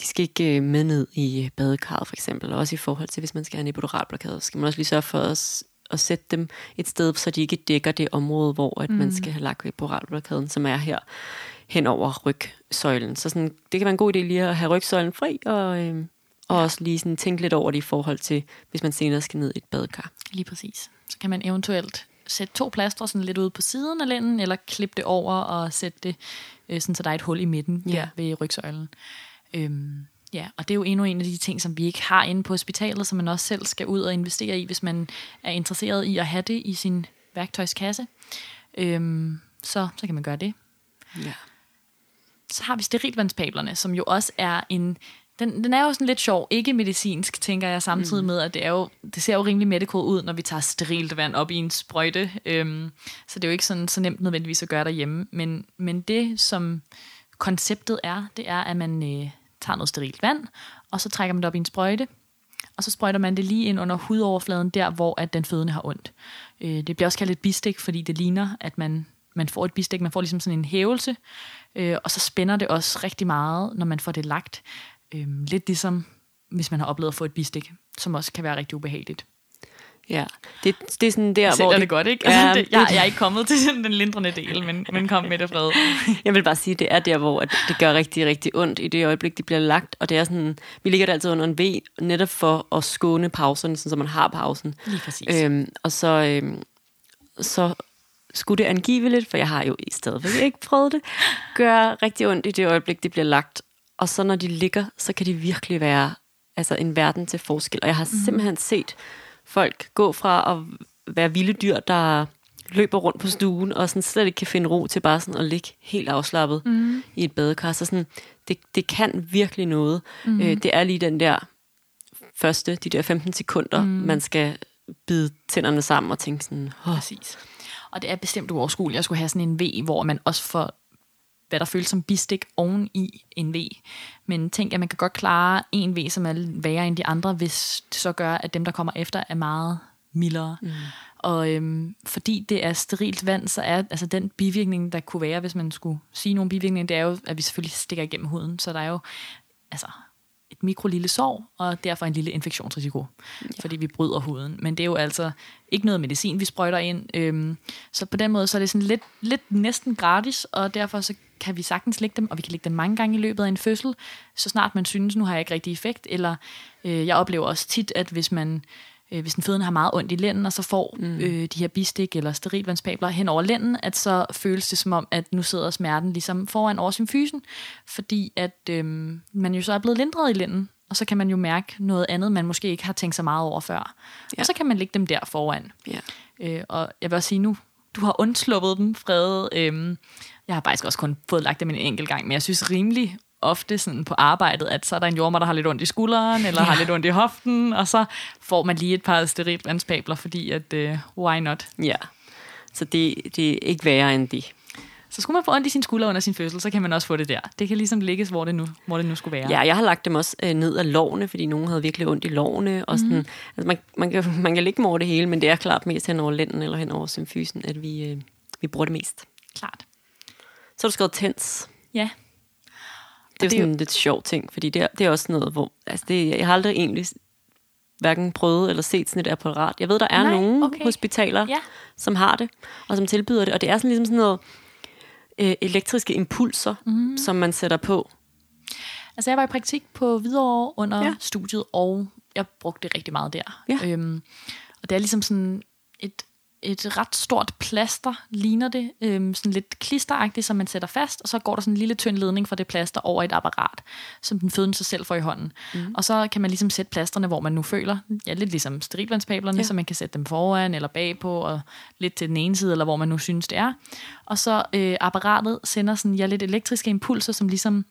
de skal ikke øh, med ned i øh, badekarret for eksempel. Og også i forhold til, hvis man skal have en epiduralblokade, skal man også lige sørge for at, at sætte dem et sted, så de ikke dækker det område, hvor at mm. man skal have lagt vaporalblokaden, som er her hen over rygsøjlen. Så sådan, det kan være en god idé lige at have rygsøjlen fri, og, øh, og ja. også lige sådan tænke lidt over det i forhold til, hvis man senere skal ned i et badekar. Lige præcis. Så kan man eventuelt sætte to plaster sådan lidt ude på siden af lænden, eller klippe det over og sætte det, øh, sådan, så der er et hul i midten ja. der ved rygsøjlen. Øhm, ja, og det er jo endnu en af de ting, som vi ikke har inde på hospitalet, som man også selv skal ud og investere i, hvis man er interesseret i at have det i sin værktøjskasse. Øhm, så, så kan man gøre det. Ja. Så har vi sterilvandspablerne, som jo også er en den, den er jo sådan lidt sjov, ikke medicinsk, tænker jeg samtidig mm. med, at det, er jo, det ser jo rimelig medical ud, når vi tager sterilt vand op i en sprøjte. Øhm, så det er jo ikke sådan, så nemt nødvendigvis at gøre derhjemme. Men, men det, som konceptet er, det er, at man øh, tager noget sterilt vand, og så trækker man det op i en sprøjte, og så sprøjter man det lige ind under hudoverfladen, der hvor at den fødende har ondt. Øh, det bliver også kaldt et bistik, fordi det ligner, at man, man får et bistik, man får ligesom sådan en hævelse, øh, og så spænder det også rigtig meget, når man får det lagt. Øhm, lidt ligesom, hvis man har oplevet at få et bistik, som også kan være rigtig ubehageligt. Ja, det, det er sådan der, hvor... er det godt, ikke? Altså, (laughs) det, jeg, jeg er ikke kommet til den lindrende del, men, men kom med det, Fred. (laughs) Jeg vil bare sige, det er der, hvor det gør rigtig, rigtig ondt i det øjeblik, de bliver lagt. Og det er sådan, vi ligger der altid under en V, netop for at skåne pauserne, så man har pausen. Lige præcis. Øhm, og så, øhm, så skulle det angiveligt, for jeg har jo stadigvæk ikke prøvet det, gøre rigtig ondt i det øjeblik, det bliver lagt. Og så når de ligger, så kan de virkelig være altså en verden til forskel. Og jeg har mm. simpelthen set folk gå fra at være vilde dyr, der løber rundt på stuen, og sådan slet ikke kan finde ro til bare sådan at ligge helt afslappet mm. i et badekar. Så sådan, det, det kan virkelig noget. Mm. Øh, det er lige den der første, de der 15 sekunder, mm. man skal bide tænderne sammen og tænke sådan, oh. Præcis. Og det er bestemt uoverskueligt at skulle have sådan en V, hvor man også får hvad der føles som bistik oven i en V. Men tænk, at man kan godt klare en V, som er værre end de andre, hvis det så gør, at dem, der kommer efter, er meget mildere. Mm. Og øhm, fordi det er sterilt vand, så er altså den bivirkning, der kunne være, hvis man skulle sige nogle bivirkninger, det er jo, at vi selvfølgelig stikker igennem huden. Så der er jo altså, et mikro lille sår, og derfor en lille infektionsrisiko, ja. fordi vi bryder huden. Men det er jo altså ikke noget medicin, vi sprøjter ind. Øhm, så på den måde, så er det sådan lidt, lidt næsten gratis, og derfor så kan vi sagtens lægge dem, og vi kan lægge dem mange gange i løbet af en fødsel, så snart man synes, nu har jeg ikke rigtig effekt, eller øh, jeg oplever også tit, at hvis man øh, hvis den fødende har meget ondt i lænden, og så får mm. øh, de her bistik eller sterilvandspabler hen over lænden, at så føles det som om, at nu sidder smerten ligesom foran over symfysen, fordi at øh, man jo så er blevet lindret i lænden, og så kan man jo mærke noget andet, man måske ikke har tænkt så meget over før. Ja. Og så kan man lægge dem der foran. Ja. Øh, og jeg vil også sige nu, du har undsluppet dem, Frede. Øh, jeg har faktisk også kun fået lagt dem en enkelt gang, men jeg synes rimelig ofte sådan på arbejdet, at så er der en jordmor, der har lidt ondt i skulderen, eller ja. har lidt ondt i hoften, og så får man lige et par sterilvandspabler, fordi at, uh, why not? Ja, så det, det er ikke værre end det. Så skulle man få ondt i sin skulder under sin fødsel, så kan man også få det der. Det kan ligesom ligges, hvor det nu, hvor det nu skulle være. Ja, jeg har lagt dem også øh, ned af lårene, fordi nogen havde virkelig ondt i lårene. Og sådan, mm. altså man, man, kan, (laughs) man kan ligge dem over det hele, men det er klart mest hen over lænden eller hen over symfysen, at vi, øh, vi bruger det mest. Klart. Så har du skrevet tens. Ja. Det er jo sådan en lidt sjov ting, fordi det er, det er også noget, hvor... Altså det, jeg har aldrig egentlig hverken prøvet eller set sådan et apparat. Jeg ved, der er Nej, nogle okay. hospitaler, ja. som har det, og som tilbyder det. Og det er sådan ligesom sådan noget øh, elektriske impulser, mm. som man sætter på. Altså jeg var i praktik på Hvidovre under ja. studiet, og jeg brugte det rigtig meget der. Ja. Øhm, og det er ligesom sådan et et ret stort plaster, ligner det, øhm, sådan lidt klisteragtigt, som man sætter fast, og så går der sådan en lille tynd ledning fra det plaster over et apparat, som den fødende sig selv får i hånden. Mm. Og så kan man ligesom sætte plasterne, hvor man nu føler, ja, lidt ligesom sterilvandspablerne, ja. så man kan sætte dem foran eller bagpå, og lidt til den ene side, eller hvor man nu synes, det er. Og så øh, apparatet sender sådan, ja, lidt elektriske impulser, som ligesom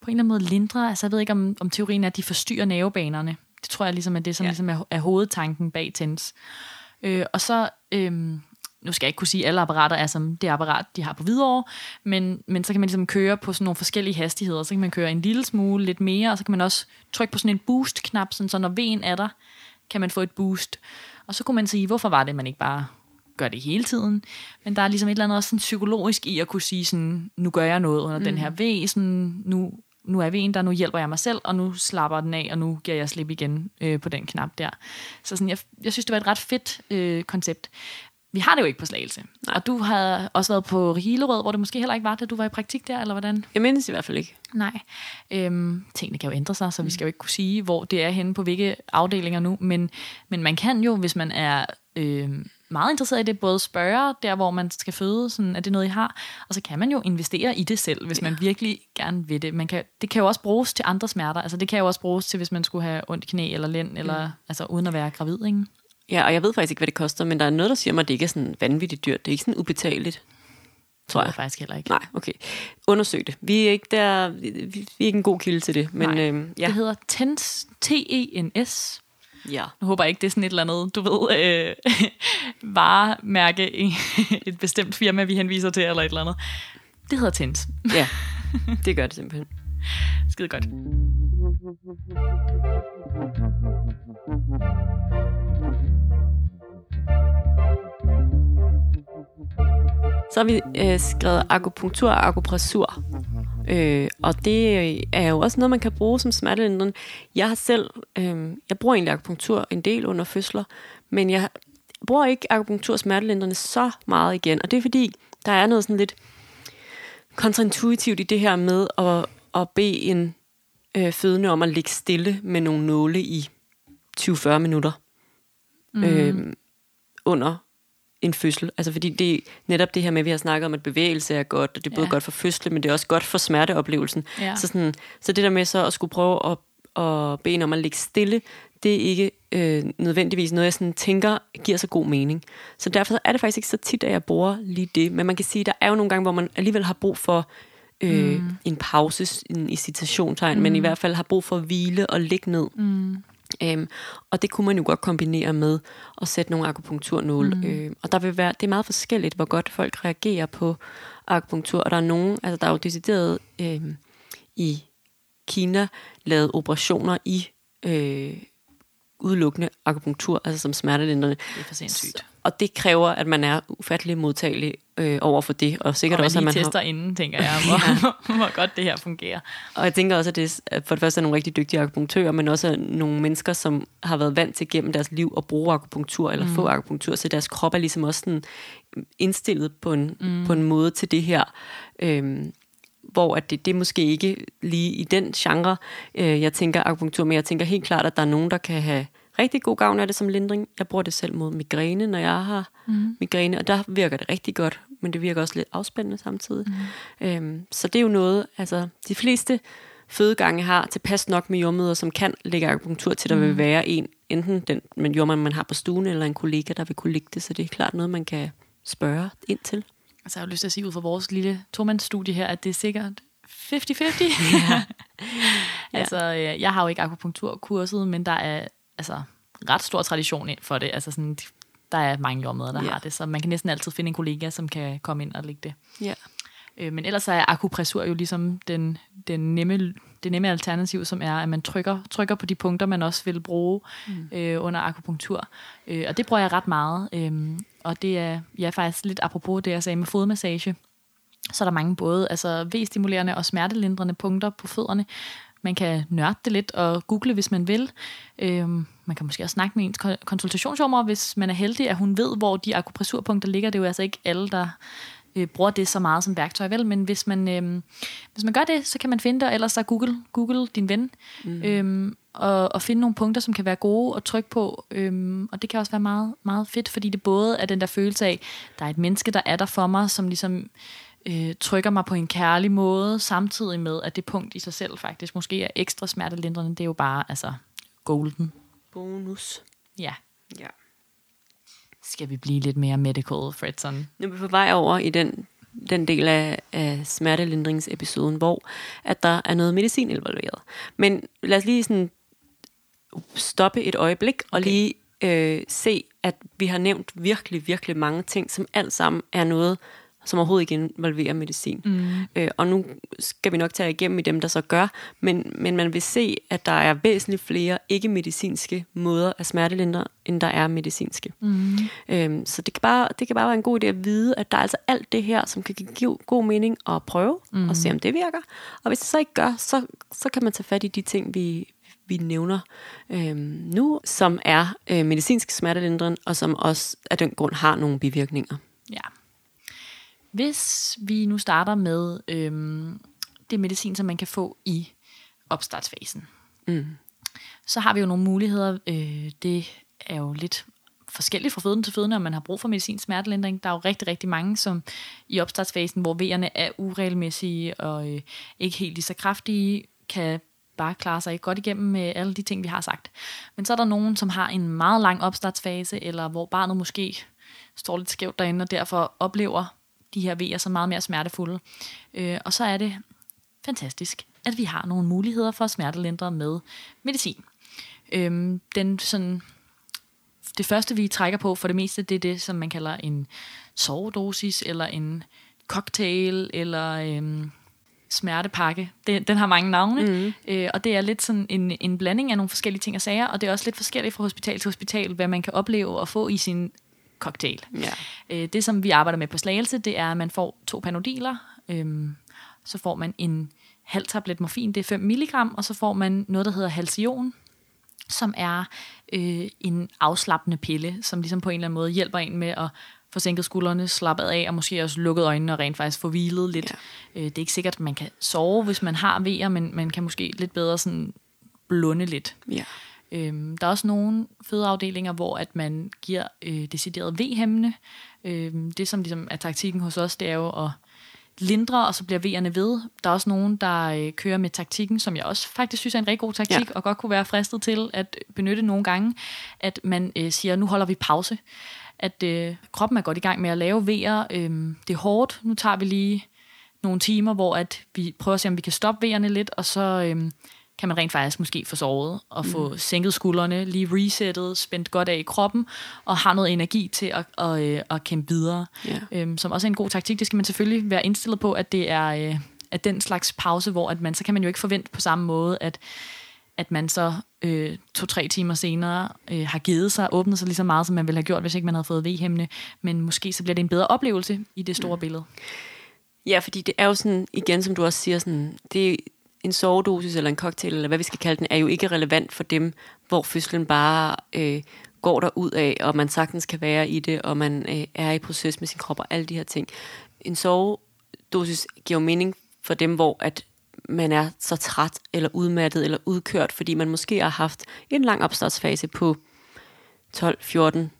på en eller anden måde lindrer, altså jeg ved ikke, om, om teorien er, at de forstyrrer nervebanerne. Det tror jeg ligesom er det, som ja. ligesom er, er hovedtanken bag TENS. Øh, og så, øh, nu skal jeg ikke kunne sige, at alle apparater er som det apparat, de har på Hvidovre, men, men så kan man ligesom køre på sådan nogle forskellige hastigheder. Så kan man køre en lille smule, lidt mere, og så kan man også trykke på sådan en boost-knap, sådan, så når vejen er der, kan man få et boost. Og så kunne man sige, hvorfor var det, man ikke bare gør det hele tiden. Men der er ligesom et eller andet også sådan psykologisk i at kunne sige sådan, nu gør jeg noget under mm. den her V, sådan, nu nu er vi en, der nu hjælper jeg mig selv, og nu slapper den af, og nu giver jeg slip igen øh, på den knap der. Så sådan, jeg, jeg synes, det var et ret fedt øh, koncept. Vi har det jo ikke på Slagelse. Nej. Og du har også været på Hilerød, hvor det måske heller ikke var, da du var i praktik der, eller hvordan? Jeg mindes i hvert fald ikke. Nej. Øhm, tingene kan jo ændre sig, så vi skal jo ikke kunne sige, hvor det er henne på hvilke afdelinger nu. Men, men man kan jo, hvis man er øh, meget interesseret i det, både spørge der, hvor man skal føde, sådan, er det noget, I har? Og så kan man jo investere i det selv, hvis ja. man virkelig gerne vil det. Man kan, det kan jo også bruges til andre smerter. Altså det kan jo også bruges til, hvis man skulle have ondt knæ eller lænd, eller ja. altså uden at være gravid, ikke? Ja, og jeg ved faktisk ikke, hvad det koster, men der er noget, der siger mig, at det ikke er sådan vanvittigt dyrt. Det er ikke sådan ubetaleligt. Tror jeg. jeg faktisk heller ikke. Nej, okay. Undersøg det. Vi er ikke, der, vi, vi er ikke en god kilde til det. Men, Nej, øhm, ja. Det hedder TENS, T-E-N-S. Ja. Nu håber jeg ikke, det er sådan et eller andet, du ved, øh, (laughs) varemærke i (laughs) et bestemt firma, vi henviser til, eller et eller andet. Det hedder TENS. Ja, (laughs) det gør det simpelthen. Skide godt. Så har vi øh, skrevet akupunktur og akupressur. Øh, og det er jo også noget, man kan bruge som smertelindring. Jeg har selv, øh, jeg bruger egentlig akupunktur en del under fødsler, men jeg bruger ikke akupunktur smertelindrende så meget igen. Og det er fordi, der er noget sådan lidt kontraintuitivt i det her med at, at bede en øh, fødende om at ligge stille med nogle nåle i 20-40 minutter. Mm. Øh, under en fødsel. Altså fordi det netop det her med, at vi har snakket om, at bevægelse er godt, og det er både ja. godt for fødsel, men det er også godt for smerteoplevelsen. Ja. Så, sådan, så det der med så at skulle prøve at, at bede om at ligge stille, det er ikke øh, nødvendigvis noget, jeg sådan tænker giver så god mening. Så derfor er det faktisk ikke så tit, at jeg bruger lige det. Men man kan sige, at der er jo nogle gange, hvor man alligevel har brug for øh, mm. en pause en, i citationstegn, mm. men i hvert fald har brug for at hvile og ligge ned. Mm. Øhm, og det kunne man jo godt kombinere med at sætte nogle akupunkturnåle. Mm. Øhm, og der vil være, det er meget forskelligt, hvor godt folk reagerer på akupunktur. Og der er nogen, altså der er jo decideret øhm, i Kina lavet operationer i øh, udelukkende akupunktur, altså som smertelindrende. Det er for sindssygt. Og det kræver, at man er ufattelig modtagelig øh, over for det. Og sikkert og også, at man tester har... inden, tænker jeg, (laughs) hvor, (laughs) hvor godt det her fungerer. Og jeg tænker også, at det for det første er nogle rigtig dygtige akupunktører, men også nogle mennesker, som har været vant til gennem deres liv at bruge akupunktur, eller mm. få akupunktur, så deres krop er ligesom også sådan indstillet på en, mm. på en måde til det her. Øhm, hvor at det, det er måske ikke lige i den genre, øh, jeg tænker akupunktur, men jeg tænker helt klart, at der er nogen, der kan have rigtig god gavn af det som lindring. Jeg bruger det selv mod migræne, når jeg har mm. migræne, og der virker det rigtig godt, men det virker også lidt afspændende samtidig. Mm. Øhm, så det er jo noget, altså de fleste fødegange har tilpas nok med jordmøder, som kan lægge akupunktur til, der mm. vil være en, enten den men jordmand, man har på stuen, eller en kollega, der vil kunne lægge det, så det er klart noget, man kan spørge ind til. Altså, jeg har lyst til at sige ud fra vores lille tomandsstudie her, at det er sikkert 50-50. Ja. (laughs) altså, jeg har jo ikke akupunkturkurset, men der er altså, ret stor tradition ind for det. Altså sådan, der er mange jordmøder, der ja. har det, så man kan næsten altid finde en kollega, som kan komme ind og lægge det. Ja. Øh, men ellers er akupressur jo ligesom den, den nemme, det nemme alternativ, som er, at man trykker, trykker på de punkter, man også vil bruge mm. øh, under akupunktur. Øh, og det bruger jeg ret meget. Øh, og det er ja, faktisk lidt apropos det, jeg sagde med fodmassage. Så er der mange både altså V-stimulerende og smertelindrende punkter på fødderne. Man kan nørde det lidt og google, hvis man vil. Øhm, man kan måske også snakke med ens konsultationsjommer, hvis man er heldig, at hun ved, hvor de akupressurpunkter ligger. Det er jo altså ikke alle, der øh, bruger det så meget som værktøj, vel? Men hvis man, øh, hvis man gør det, så kan man finde det, og ellers så Google, Google din ven, mm. øhm, og, og finde nogle punkter, som kan være gode at trykke på. Øhm, og det kan også være meget, meget fedt, fordi det både er den der følelse af, der er et menneske, der er der for mig, som ligesom øh, trykker mig på en kærlig måde, samtidig med, at det punkt i sig selv faktisk måske er ekstra smertelindrende. Det er jo bare, altså, golden. Bonus. Ja. Ja. Skal vi blive lidt mere medical, Fredson? Nu er vi på vej over i den, den del af, af smertelindringsepisoden, hvor at der er noget medicin involveret. Men lad os lige sådan stoppe et øjeblik og okay. lige øh, se, at vi har nævnt virkelig, virkelig mange ting, som alt sammen er noget, som overhovedet ikke involverer medicin. Mm. Øh, og nu skal vi nok tage igennem i dem, der så gør, men, men man vil se, at der er væsentligt flere ikke-medicinske måder at smertelindre, end der er medicinske. Mm. Øhm, så det kan, bare, det kan bare være en god idé at vide, at der er altså alt det her, som kan give god mening at prøve, mm. og se om det virker. Og hvis det så ikke gør, så, så kan man tage fat i de ting, vi, vi nævner øhm, nu, som er øh, medicinsk smertelindring, og som også af den grund har nogle bivirkninger. Ja. Hvis vi nu starter med øhm, det medicin, som man kan få i opstartsfasen, mm. så har vi jo nogle muligheder. Øh, det er jo lidt forskelligt fra fødende til fødende, om man har brug for medicinsk smertelindring. Der er jo rigtig, rigtig mange, som i opstartsfasen, hvor vejerne er uregelmæssige og øh, ikke helt lige så kraftige, kan bare klare sig godt igennem med alle de ting, vi har sagt. Men så er der nogen, som har en meget lang opstartsfase, eller hvor barnet måske står lidt skævt derinde, og derfor oplever de her vejer som meget mere smertefulde. Øh, og så er det fantastisk, at vi har nogle muligheder for at smertelindre med medicin. Øh, den sådan, det første, vi trækker på for det meste, det er det, som man kalder en sovedosis, eller en cocktail, eller øh, smertepakke. Den, den har mange navne, mm. øh, og det er lidt sådan en, en blanding af nogle forskellige ting og sager, og det er også lidt forskelligt fra hospital til hospital, hvad man kan opleve og få i sin cocktail. Ja. Øh, det, som vi arbejder med på Slagelse, det er, at man får to panodiler, øh, så får man en halv tablet morfin, det er 5 mg, og så får man noget, der hedder Halcion, som er øh, en afslappende pille, som ligesom på en eller anden måde hjælper en med at få sænket skuldrene, slappet af, og måske også lukket øjnene og rent faktisk få hvilet lidt. Ja. Øh, det er ikke sikkert, at man kan sove, hvis man har vejer, men man kan måske lidt bedre sådan blunde lidt. Ja. Øhm, der er også nogle fødeafdelinger, hvor at man giver øh, decideret V-hæmmende. Øhm, det, som ligesom er taktikken hos os, det er jo at lindre, og så bliver V'erne ved. Der er også nogen, der øh, kører med taktikken, som jeg også faktisk synes er en rigtig god taktik, ja. og godt kunne være fristet til at benytte nogle gange, at man øh, siger, nu holder vi pause at øh, kroppen er godt i gang med at lave vejer. Øh, det er hårdt. Nu tager vi lige nogle timer, hvor at vi prøver at se, om vi kan stoppe vejerne lidt, og så øh, kan man rent faktisk måske få sovet og mm. få sænket skuldrene, lige resettet, spændt godt af i kroppen, og har noget energi til at, at, at, at kæmpe videre. Yeah. Øhm, som også er en god taktik. Det skal man selvfølgelig være indstillet på, at det er øh, at den slags pause, hvor at man, så kan man jo ikke forvente på samme måde, at at man så øh, to-tre timer senere øh, har givet sig, åbnet sig lige så meget, som man ville have gjort, hvis ikke man havde fået V-hæmmende. Men måske så bliver det en bedre oplevelse i det store mm. billede. Ja, fordi det er jo sådan, igen som du også siger, sådan, det en sovedosis eller en cocktail, eller hvad vi skal kalde den, er jo ikke relevant for dem, hvor fødslen bare øh, går der ud af, og man sagtens kan være i det, og man øh, er i proces med sin krop og alle de her ting. En sovedosis giver jo mening for dem, hvor at man er så træt eller udmattet eller udkørt, fordi man måske har haft en lang opstartsfase på 12, 14,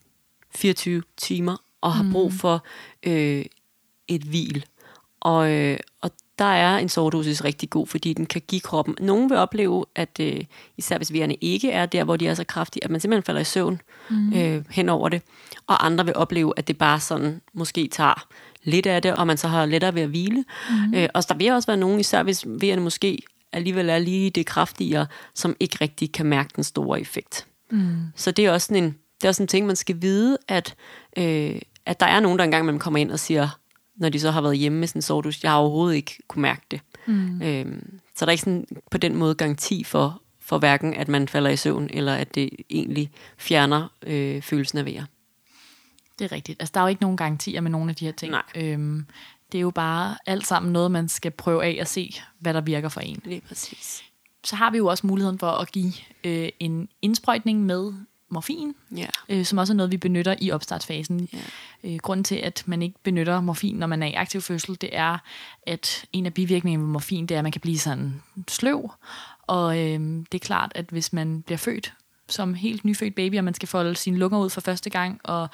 24 timer og har mm. brug for øh, et hvil. Og, øh, og der er en sovedosis rigtig god, fordi den kan give kroppen. Nogen vil opleve, at øh, især hvis vejerne ikke er der, hvor de er så kraftige, at man simpelthen falder i søvn mm. øh, hen over det. Og andre vil opleve, at det bare sådan måske tager lidt af det, og man så har lettere ved at hvile. Mm. Øh, og der vil også være nogen, især hvis vejerne måske alligevel er lige det kraftigere, som ikke rigtig kan mærke den store effekt. Mm. Så det er også sådan en, det er også en ting, man skal vide, at, øh, at der er nogen, der engang man kommer ind og siger, når de så har været hjemme med sådan en sovdus, jeg har overhovedet ikke kunne mærke det. Mm. Øh, så der er ikke sådan på den måde garanti for, for hverken, at man falder i søvn, eller at det egentlig fjerner øh, følelsen af vejr. Det er rigtigt. Altså, der er jo ikke nogen garantier med nogle af de her ting. Nej. Øhm, det er jo bare alt sammen noget, man skal prøve af at se, hvad der virker for en. Lige præcis. Så har vi jo også muligheden for at give øh, en indsprøjtning med morfin, ja. øh, som også er noget, vi benytter i opstartsfasen. Ja. Øh, grunden til, at man ikke benytter morfin, når man er i aktiv fødsel, det er, at en af bivirkningerne med morfin, det er, at man kan blive sådan sløv. Og øh, det er klart, at hvis man bliver født som helt nyfødt baby, og man skal folde sine lunger ud for første gang og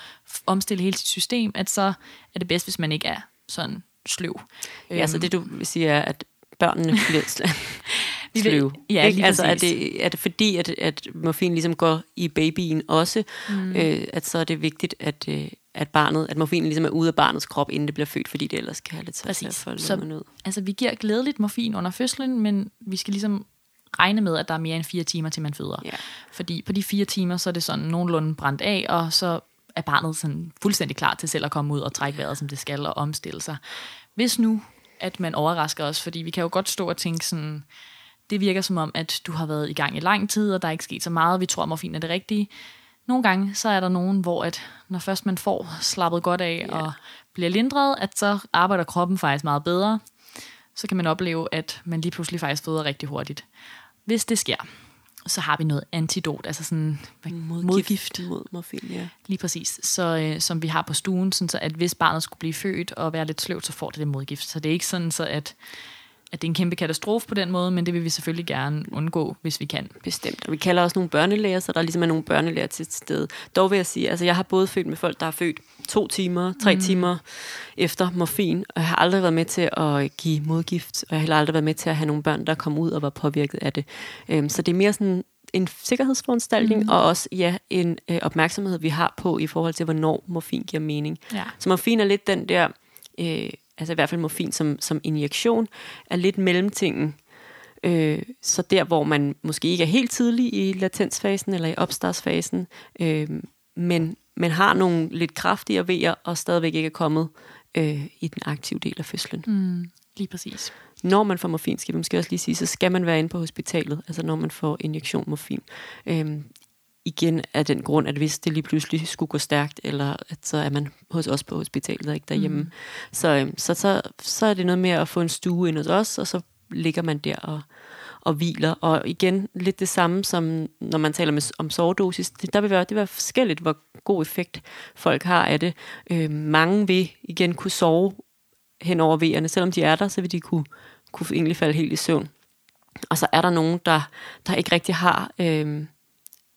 omstille hele sit system, at så er det bedst, hvis man ikke er sådan sløv. Ja, så øhm. det du vil sige er, at børnene bliver (laughs) (laughs) sløv. Ja, ikke? Altså, er det, er det fordi, at, at morfin ligesom går i babyen også, mm. øh, at så er det vigtigt, at, øh, at barnet, at morfin ligesom er ude af barnets krop, inden det bliver født, fordi det ellers kan have lidt svært at folde så, ud. Altså, vi giver glædeligt morfin under fødslen, men vi skal ligesom regne med, at der er mere end fire timer, til man føder. Yeah. Fordi på de fire timer, så er det sådan nogenlunde brændt af, og så er barnet sådan fuldstændig klar til selv at komme ud og trække vejret, som det skal, og omstille sig. Hvis nu, at man overrasker os, fordi vi kan jo godt stå og tænke sådan, det virker som om, at du har været i gang i lang tid, og der er ikke sket så meget, vi tror, at morfin er det rigtige. Nogle gange, så er der nogen, hvor at, når først man får slappet godt af yeah. og bliver lindret, at så arbejder kroppen faktisk meget bedre. Så kan man opleve, at man lige pludselig faktisk føder rigtig hurtigt. Hvis det sker, så har vi noget antidot, altså sådan Modgift, modgift. mod morfin, ja. Lige præcis, så, øh, som vi har på stuen, sådan så at hvis barnet skulle blive født og være lidt sløvt, så får det det modgift. Så det er ikke sådan, så at, at det er en kæmpe katastrofe på den måde, men det vil vi selvfølgelig gerne undgå, hvis vi kan. Bestemt. Og vi kalder også nogle børnelæger, så der ligesom er nogle børnelæger til stede. Dog vil jeg sige, altså jeg har både født med folk, der har født to timer, tre mm. timer efter morfin, og jeg har aldrig været med til at give modgift, og jeg har heller aldrig været med til at have nogle børn, der kom ud og var påvirket af det. Øhm, så det er mere sådan en sikkerhedsforanstaltning, mm. og også ja, en øh, opmærksomhed, vi har på i forhold til, hvornår morfin giver mening. Ja. Så morfin er lidt den der, øh, altså i hvert fald morfin som, som injektion, er lidt mellemtingen. Øh, så der, hvor man måske ikke er helt tidlig i latensfasen eller i opstartsfasen, øh, men, men har nogle lidt kraftigere vejer og stadigvæk ikke er kommet øh, i den aktive del af fødslen. Mm, lige præcis. Når man får morfin, skal vi måske også lige sige, så skal man være inde på hospitalet, altså når man får injektion morfin. Øhm, igen af den grund, at hvis det lige pludselig skulle gå stærkt, eller at så er man hos os på hospitalet og ikke derhjemme. Mm. Så, øhm, så, så, så er det noget med at få en stue ind hos os, og så ligger man der og, og hviler. Og igen, lidt det samme som når man taler med, om sovedosis. Det, der vil være, det vil være forskelligt, hvor god effekt folk har af det. Øh, mange vil igen kunne sove hen over vejerne. Selvom de er der, så vil de kunne, kunne egentlig falde helt i søvn. Og så er der nogen, der, der ikke rigtig har øh,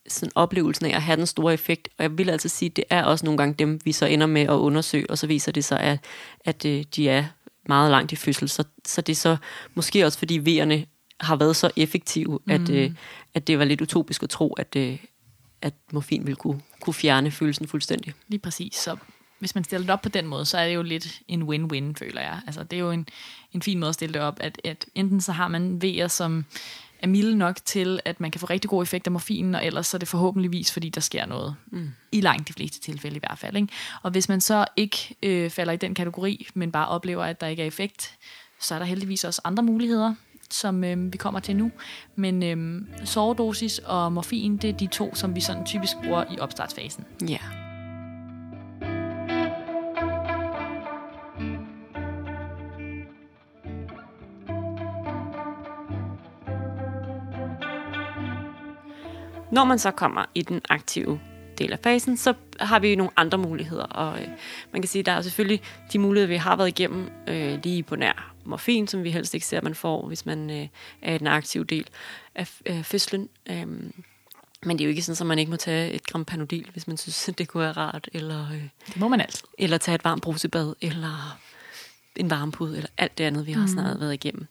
sådan oplevelsen af at have den store effekt. Og jeg vil altså sige, at det er også nogle gange dem, vi så ender med at undersøge, og så viser det sig, at, at øh, de er meget langt i fødsel. Så, så det er så måske også, fordi vejerne har været så effektive, mm. at, øh, at det var lidt utopisk at tro, at, øh, at morfin ville kunne, kunne fjerne følelsen fuldstændig. Lige præcis. Så hvis man stiller det op på den måde, så er det jo lidt en win-win, føler jeg. Altså, det er jo en, en fin måde at stille det op, at, at enten så har man vejer, som er milde nok til, at man kan få rigtig god effekt af morfinen, og ellers så er det forhåbentligvis, fordi der sker noget. Mm. I langt de fleste tilfælde i hvert fald. Ikke? Og hvis man så ikke øh, falder i den kategori, men bare oplever, at der ikke er effekt, så er der heldigvis også andre muligheder, som øh, vi kommer til nu. Men øh, sovedosis og morfin, det er de to, som vi sådan typisk bruger i opstartsfasen. Ja. Når man så kommer i den aktive del af fasen, så har vi nogle andre muligheder. Og øh, man kan sige, at der er selvfølgelig de muligheder, vi har været igennem øh, lige på nær morfin, som vi helst ikke ser, at man får, hvis man øh, er i den aktive del af øh, fødslen. Øhm, men det er jo ikke sådan, at man ikke må tage et gram panodil, hvis man synes, (laughs) det kunne være rart. Eller, øh, Det må man altid. eller tage et varmt brusebad, eller en varmpude, eller alt det andet, vi har mm. snart været igennem.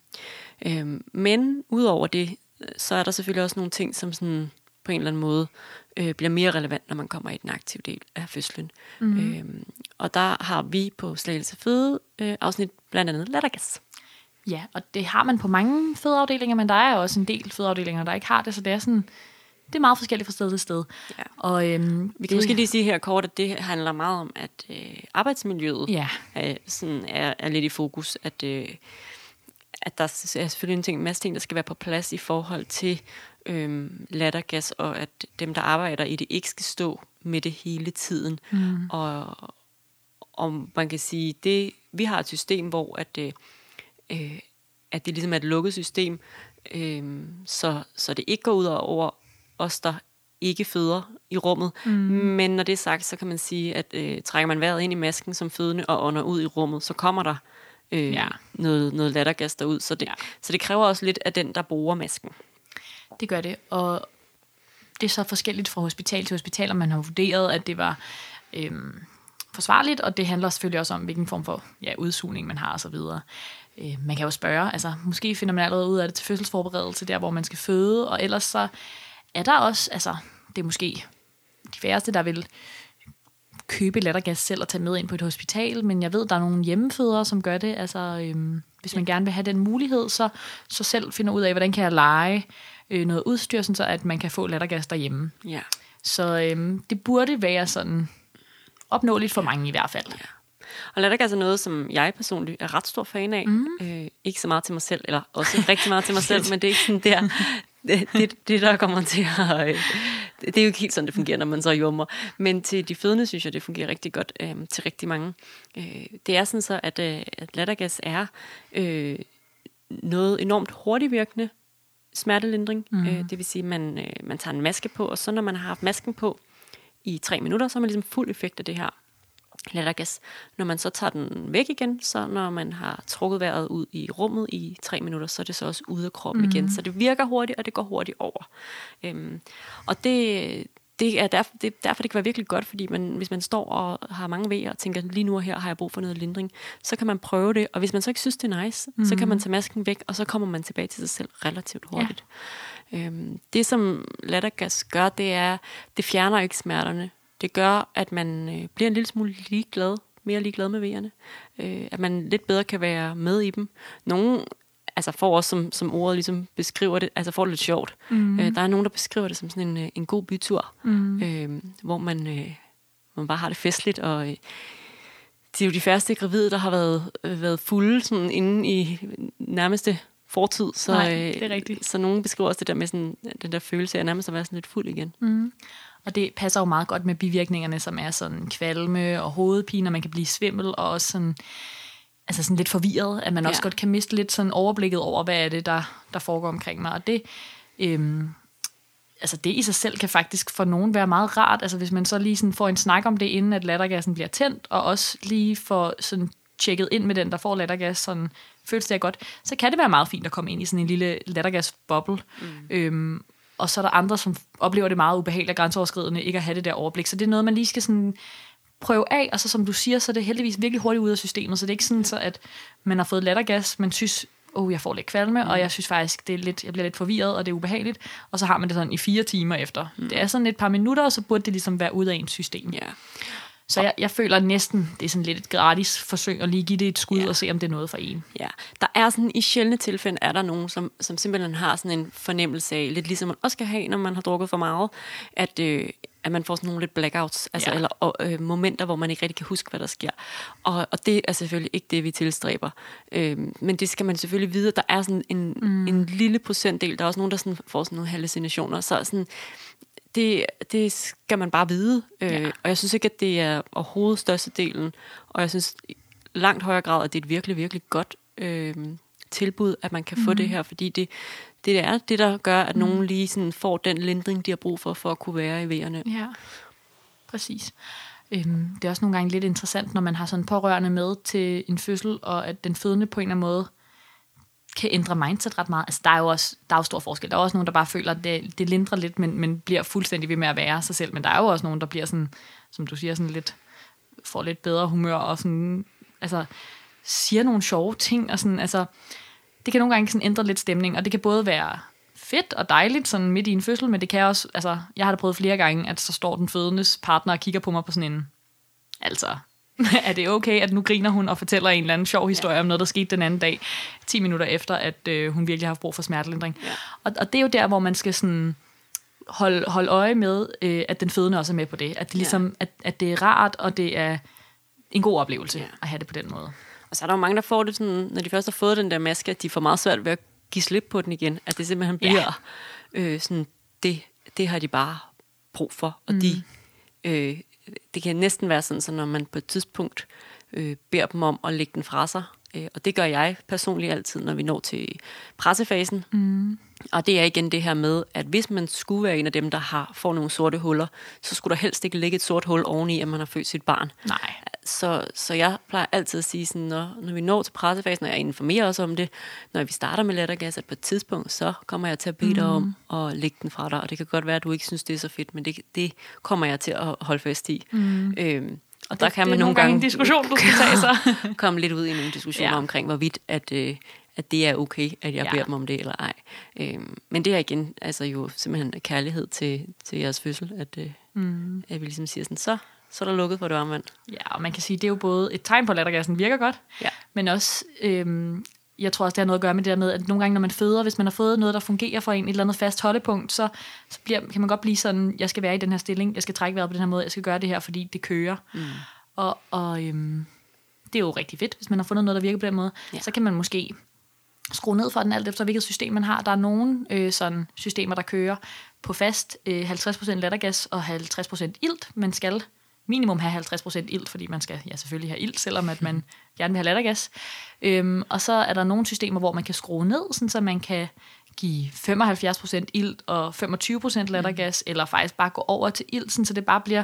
Øhm, men udover det, så er der selvfølgelig også nogle ting, som sådan på en eller anden måde øh, bliver mere relevant, når man kommer i den aktive del af fødslen. Mm. Øhm, og der har vi på Slagelse Føde øh, afsnit blandt andet lattergas. Ja, og det har man på mange fødeafdelinger, men der er også en del fødeafdelinger, der ikke har det, så det er sådan, det er meget forskelligt fra sted til sted. Ja. Og, øhm, Vi kan det, det... måske lige sige her kort, at det handler meget om, at øh, arbejdsmiljøet Ja, er, sådan, er, er lidt i fokus, at, øh, at der er selvfølgelig en, ting, en masse ting, der skal være på plads i forhold til øh, lattergas, og at dem, der arbejder i det, ikke skal stå med det hele tiden. Mm. Og, og man kan sige, det vi har et system, hvor at, øh, øh, at det ligesom er et lukket system, øh, så, så det ikke går ud over os, der ikke føder i rummet. Mm. Men når det er sagt, så kan man sige, at øh, trækker man vejret ind i masken som fødende og ånder ud i rummet, så kommer der øh, Ja. noget, noget lattergas derud. Så det, Ja. så det kræver også lidt af den, der bruger masken. det gør det. Og det er så forskelligt fra hospital til hospital, om man har vurderet, at det var øhm, forsvarligt, og det handler selvfølgelig også om, hvilken form for ja, udsugning man har osv. Øh, man kan jo spørge, altså måske finder man allerede ud af det til fødselsforberedelse, der hvor man skal føde, og ellers så er der også, altså det er måske de færreste, der vil købe lattergas selv og tage med ind på et hospital, men jeg ved, der er nogle hjemmefødere, som gør det. Altså, øhm, hvis man gerne vil have den mulighed, så, så selv finder ud af, hvordan kan jeg lege øh, noget udstyr, sådan så at man kan få lattergas derhjemme. Ja. Så øhm, det burde være sådan opnåeligt for mange i hvert fald. Ja. Og lattergas er noget, som jeg personligt er ret stor fan af. Mm. Øh, ikke så meget til mig selv, eller også rigtig meget til mig selv, (laughs) men det er ikke sådan der, det, det, det der kommer til at... Øh, det er jo ikke helt sådan, det fungerer, når man så jummer. Men til de fødende, synes jeg, det fungerer rigtig godt øh, til rigtig mange. Øh, det er sådan så, at, øh, at lattergas er øh, noget enormt hurtigt virkende smertelindring. Mm. Øh, det vil sige, at man, øh, man tager en maske på, og så når man har haft masken på i tre minutter, så har man ligesom fuld effekt af det her lattergas. Når man så tager den væk igen, så når man har trukket vejret ud i rummet i tre minutter, så er det så også ude af kroppen mm. igen. Så det virker hurtigt, og det går hurtigt over. Øhm, og det, det er derfor, det er derfor, det kan være virkelig godt, fordi man, hvis man står og har mange vejer og tænker, lige nu og her har jeg brug for noget lindring, så kan man prøve det, og hvis man så ikke synes, det er nice, mm. så kan man tage masken væk, og så kommer man tilbage til sig selv relativt hurtigt. Ja. Øhm, det, som lattergas gør, det er, det fjerner ikke smerterne. Det gør, at man øh, bliver en lille smule ligeglad, mere ligeglad med vejerne. Øh, at man lidt bedre kan være med i dem. Nogle altså får også, som, som ordet ligesom beskriver det, altså får det lidt sjovt. Mm. Øh, der er nogen, der beskriver det som sådan en, øh, en god bytur, mm. øh, hvor man, øh, man bare har det festligt, og øh, det er jo de første gravide, der har været, øh, været fulde sådan inde i nærmeste fortid. Så, Nej, det er rigtigt. så nogen beskriver også det der med sådan, den der følelse af nærmest at være sådan lidt fuld igen. Mm. Og det passer jo meget godt med bivirkningerne, som er sådan kvalme og hovedpine, og man kan blive svimmel, og også sådan, altså sådan lidt forvirret, at man ja. også godt kan miste lidt sådan overblikket over, hvad er det, der, der foregår omkring mig. Og det, øhm, altså det i sig selv kan faktisk for nogen være meget rart, altså hvis man så lige sådan får en snak om det, inden at lattergassen bliver tændt, og også lige får sådan tjekket ind med den, der får lattergas, sådan føles det godt, så kan det være meget fint at komme ind i sådan en lille lattergasboble. Mm. Øhm, og så er der andre, som oplever det meget ubehageligt og grænseoverskridende, ikke at have det der overblik. Så det er noget, man lige skal sådan prøve af, og så som du siger, så er det heldigvis virkelig hurtigt ud af systemet, så det er ikke sådan, så at man har fået lattergas, man synes, oh, jeg får lidt kvalme, mm. og jeg synes faktisk, det er lidt, jeg bliver lidt forvirret, og det er ubehageligt, og så har man det sådan i fire timer efter. Mm. Det er sådan et par minutter, og så burde det ligesom være ud af ens system. Ja. Så jeg, jeg føler næsten, det er sådan lidt et gratis forsøg at lige give det et skud ja. og se, om det er noget for en. Ja, der er sådan, i sjældne tilfælde er der nogen, som, som simpelthen har sådan en fornemmelse af, lidt ligesom man også skal have, når man har drukket for meget, at, øh, at man får sådan nogle lidt blackouts, altså, ja. eller og, øh, momenter, hvor man ikke rigtig kan huske, hvad der sker. Og, og det er selvfølgelig ikke det, vi tilstræber. Øh, men det skal man selvfølgelig vide, der er sådan en, mm. en lille procentdel, der er også nogen, der sådan får sådan nogle hallucinationer, så sådan, det, det skal man bare vide. Øh, ja. Og jeg synes ikke, at det er overhovedet størstedelen. Og jeg synes langt højere grad, at det er et virkelig, virkelig godt øh, tilbud, at man kan mm. få det mhm. her. Fordi det, det er det, der gør, at mm. nogen lige sådan får den lindring, de har brug for, for at kunne være i vejerne. Ja, præcis. Øhm, det er også nogle gange lidt interessant, når man har sådan pårørende med til en fødsel, og at den fødende på en eller anden måde kan ændre mindset ret meget. Altså, der er jo også der er jo stor forskel. Der er også nogen, der bare føler, at det, det lindrer lidt, men, men bliver fuldstændig ved med at være sig selv. Men der er jo også nogen, der bliver sådan, som du siger, sådan lidt, får lidt bedre humør, og sådan, altså, siger nogle sjove ting, og sådan, altså, det kan nogle gange sådan ændre lidt stemning, og det kan både være fedt og dejligt, sådan midt i en fødsel, men det kan også, altså, jeg har da prøvet flere gange, at så står den fødendes partner og kigger på mig på sådan en, altså, (laughs) er det okay, at nu griner hun og fortæller en eller anden sjov historie ja. om noget, der skete den anden dag, 10 minutter efter, at øh, hun virkelig har brug for smertelindring. Ja. Og, og det er jo der, hvor man skal sådan holde, holde øje med, øh, at den fødende også er med på det. At det, ligesom, ja. at, at det er rart, og det er en god oplevelse ja. at have det på den måde. Og så er der jo mange, der får det sådan, når de først har fået den der maske, at de får meget svært ved at give slip på den igen. At det simpelthen bliver ja. øh, sådan, det, det har de bare brug for. Og mm. de øh, det kan næsten være sådan, så når man på et tidspunkt øh, beder dem om at lægge den fra sig, øh, og det gør jeg personligt altid, når vi når til pressefasen. Mm. Og det er igen det her med, at hvis man skulle være en af dem, der har får nogle sorte huller, så skulle der helst ikke ligge et sort hul oveni, at man har født sit barn. Nej. Så, så jeg plejer altid at sige, sådan, når, når vi når til pressefasen, og jeg informerer os om det, når vi starter med lattergas, at på et tidspunkt, så kommer jeg til at bede dig mm. om at lægge den fra dig. Og det kan godt være, at du ikke synes, det er så fedt, men det, det kommer jeg til at holde fast i. Mm. Øhm, og der det, kan man nogle gange, gange en diskussion, du skal (laughs) tage så. (laughs) komme lidt ud i nogle diskussioner ja. omkring, hvorvidt at, øh, at det er okay, at jeg ja. beder dem om det eller ej. Øhm, men det er igen altså jo simpelthen kærlighed til, til jeres fødsel, at, øh, mm. at vi ligesom siger sådan, så, så er der lukket for det omvendt. Ja, og man kan sige, det er jo både et tegn på, at lattergassen virker godt, ja. men også øhm, jeg tror også, det har noget at gøre med det der med, at nogle gange, når man føder, hvis man har fået noget, der fungerer for en, et eller andet fast holdepunkt, så, så bliver, kan man godt blive sådan, jeg skal være i den her stilling, jeg skal trække vejret på den her måde, jeg skal gøre det her, fordi det kører. Mm. Og, og øhm, det er jo rigtig fedt, hvis man har fundet noget, der virker på den måde. Ja. Så kan man måske skrue ned for den, alt efter hvilket system man har. Der er nogle øh, sådan systemer, der kører på fast øh, 50% lattergas og 50% ilt. Man skal minimum have 50% ilt, fordi man skal ja, selvfølgelig have ilt, selvom at man (laughs) gerne vil have lattergas. Øhm, og så er der nogle systemer, hvor man kan skrue ned, sådan så man kan give 75% ilt og 25% lattergas, mm. eller faktisk bare gå over til ilt, sådan så det bare bliver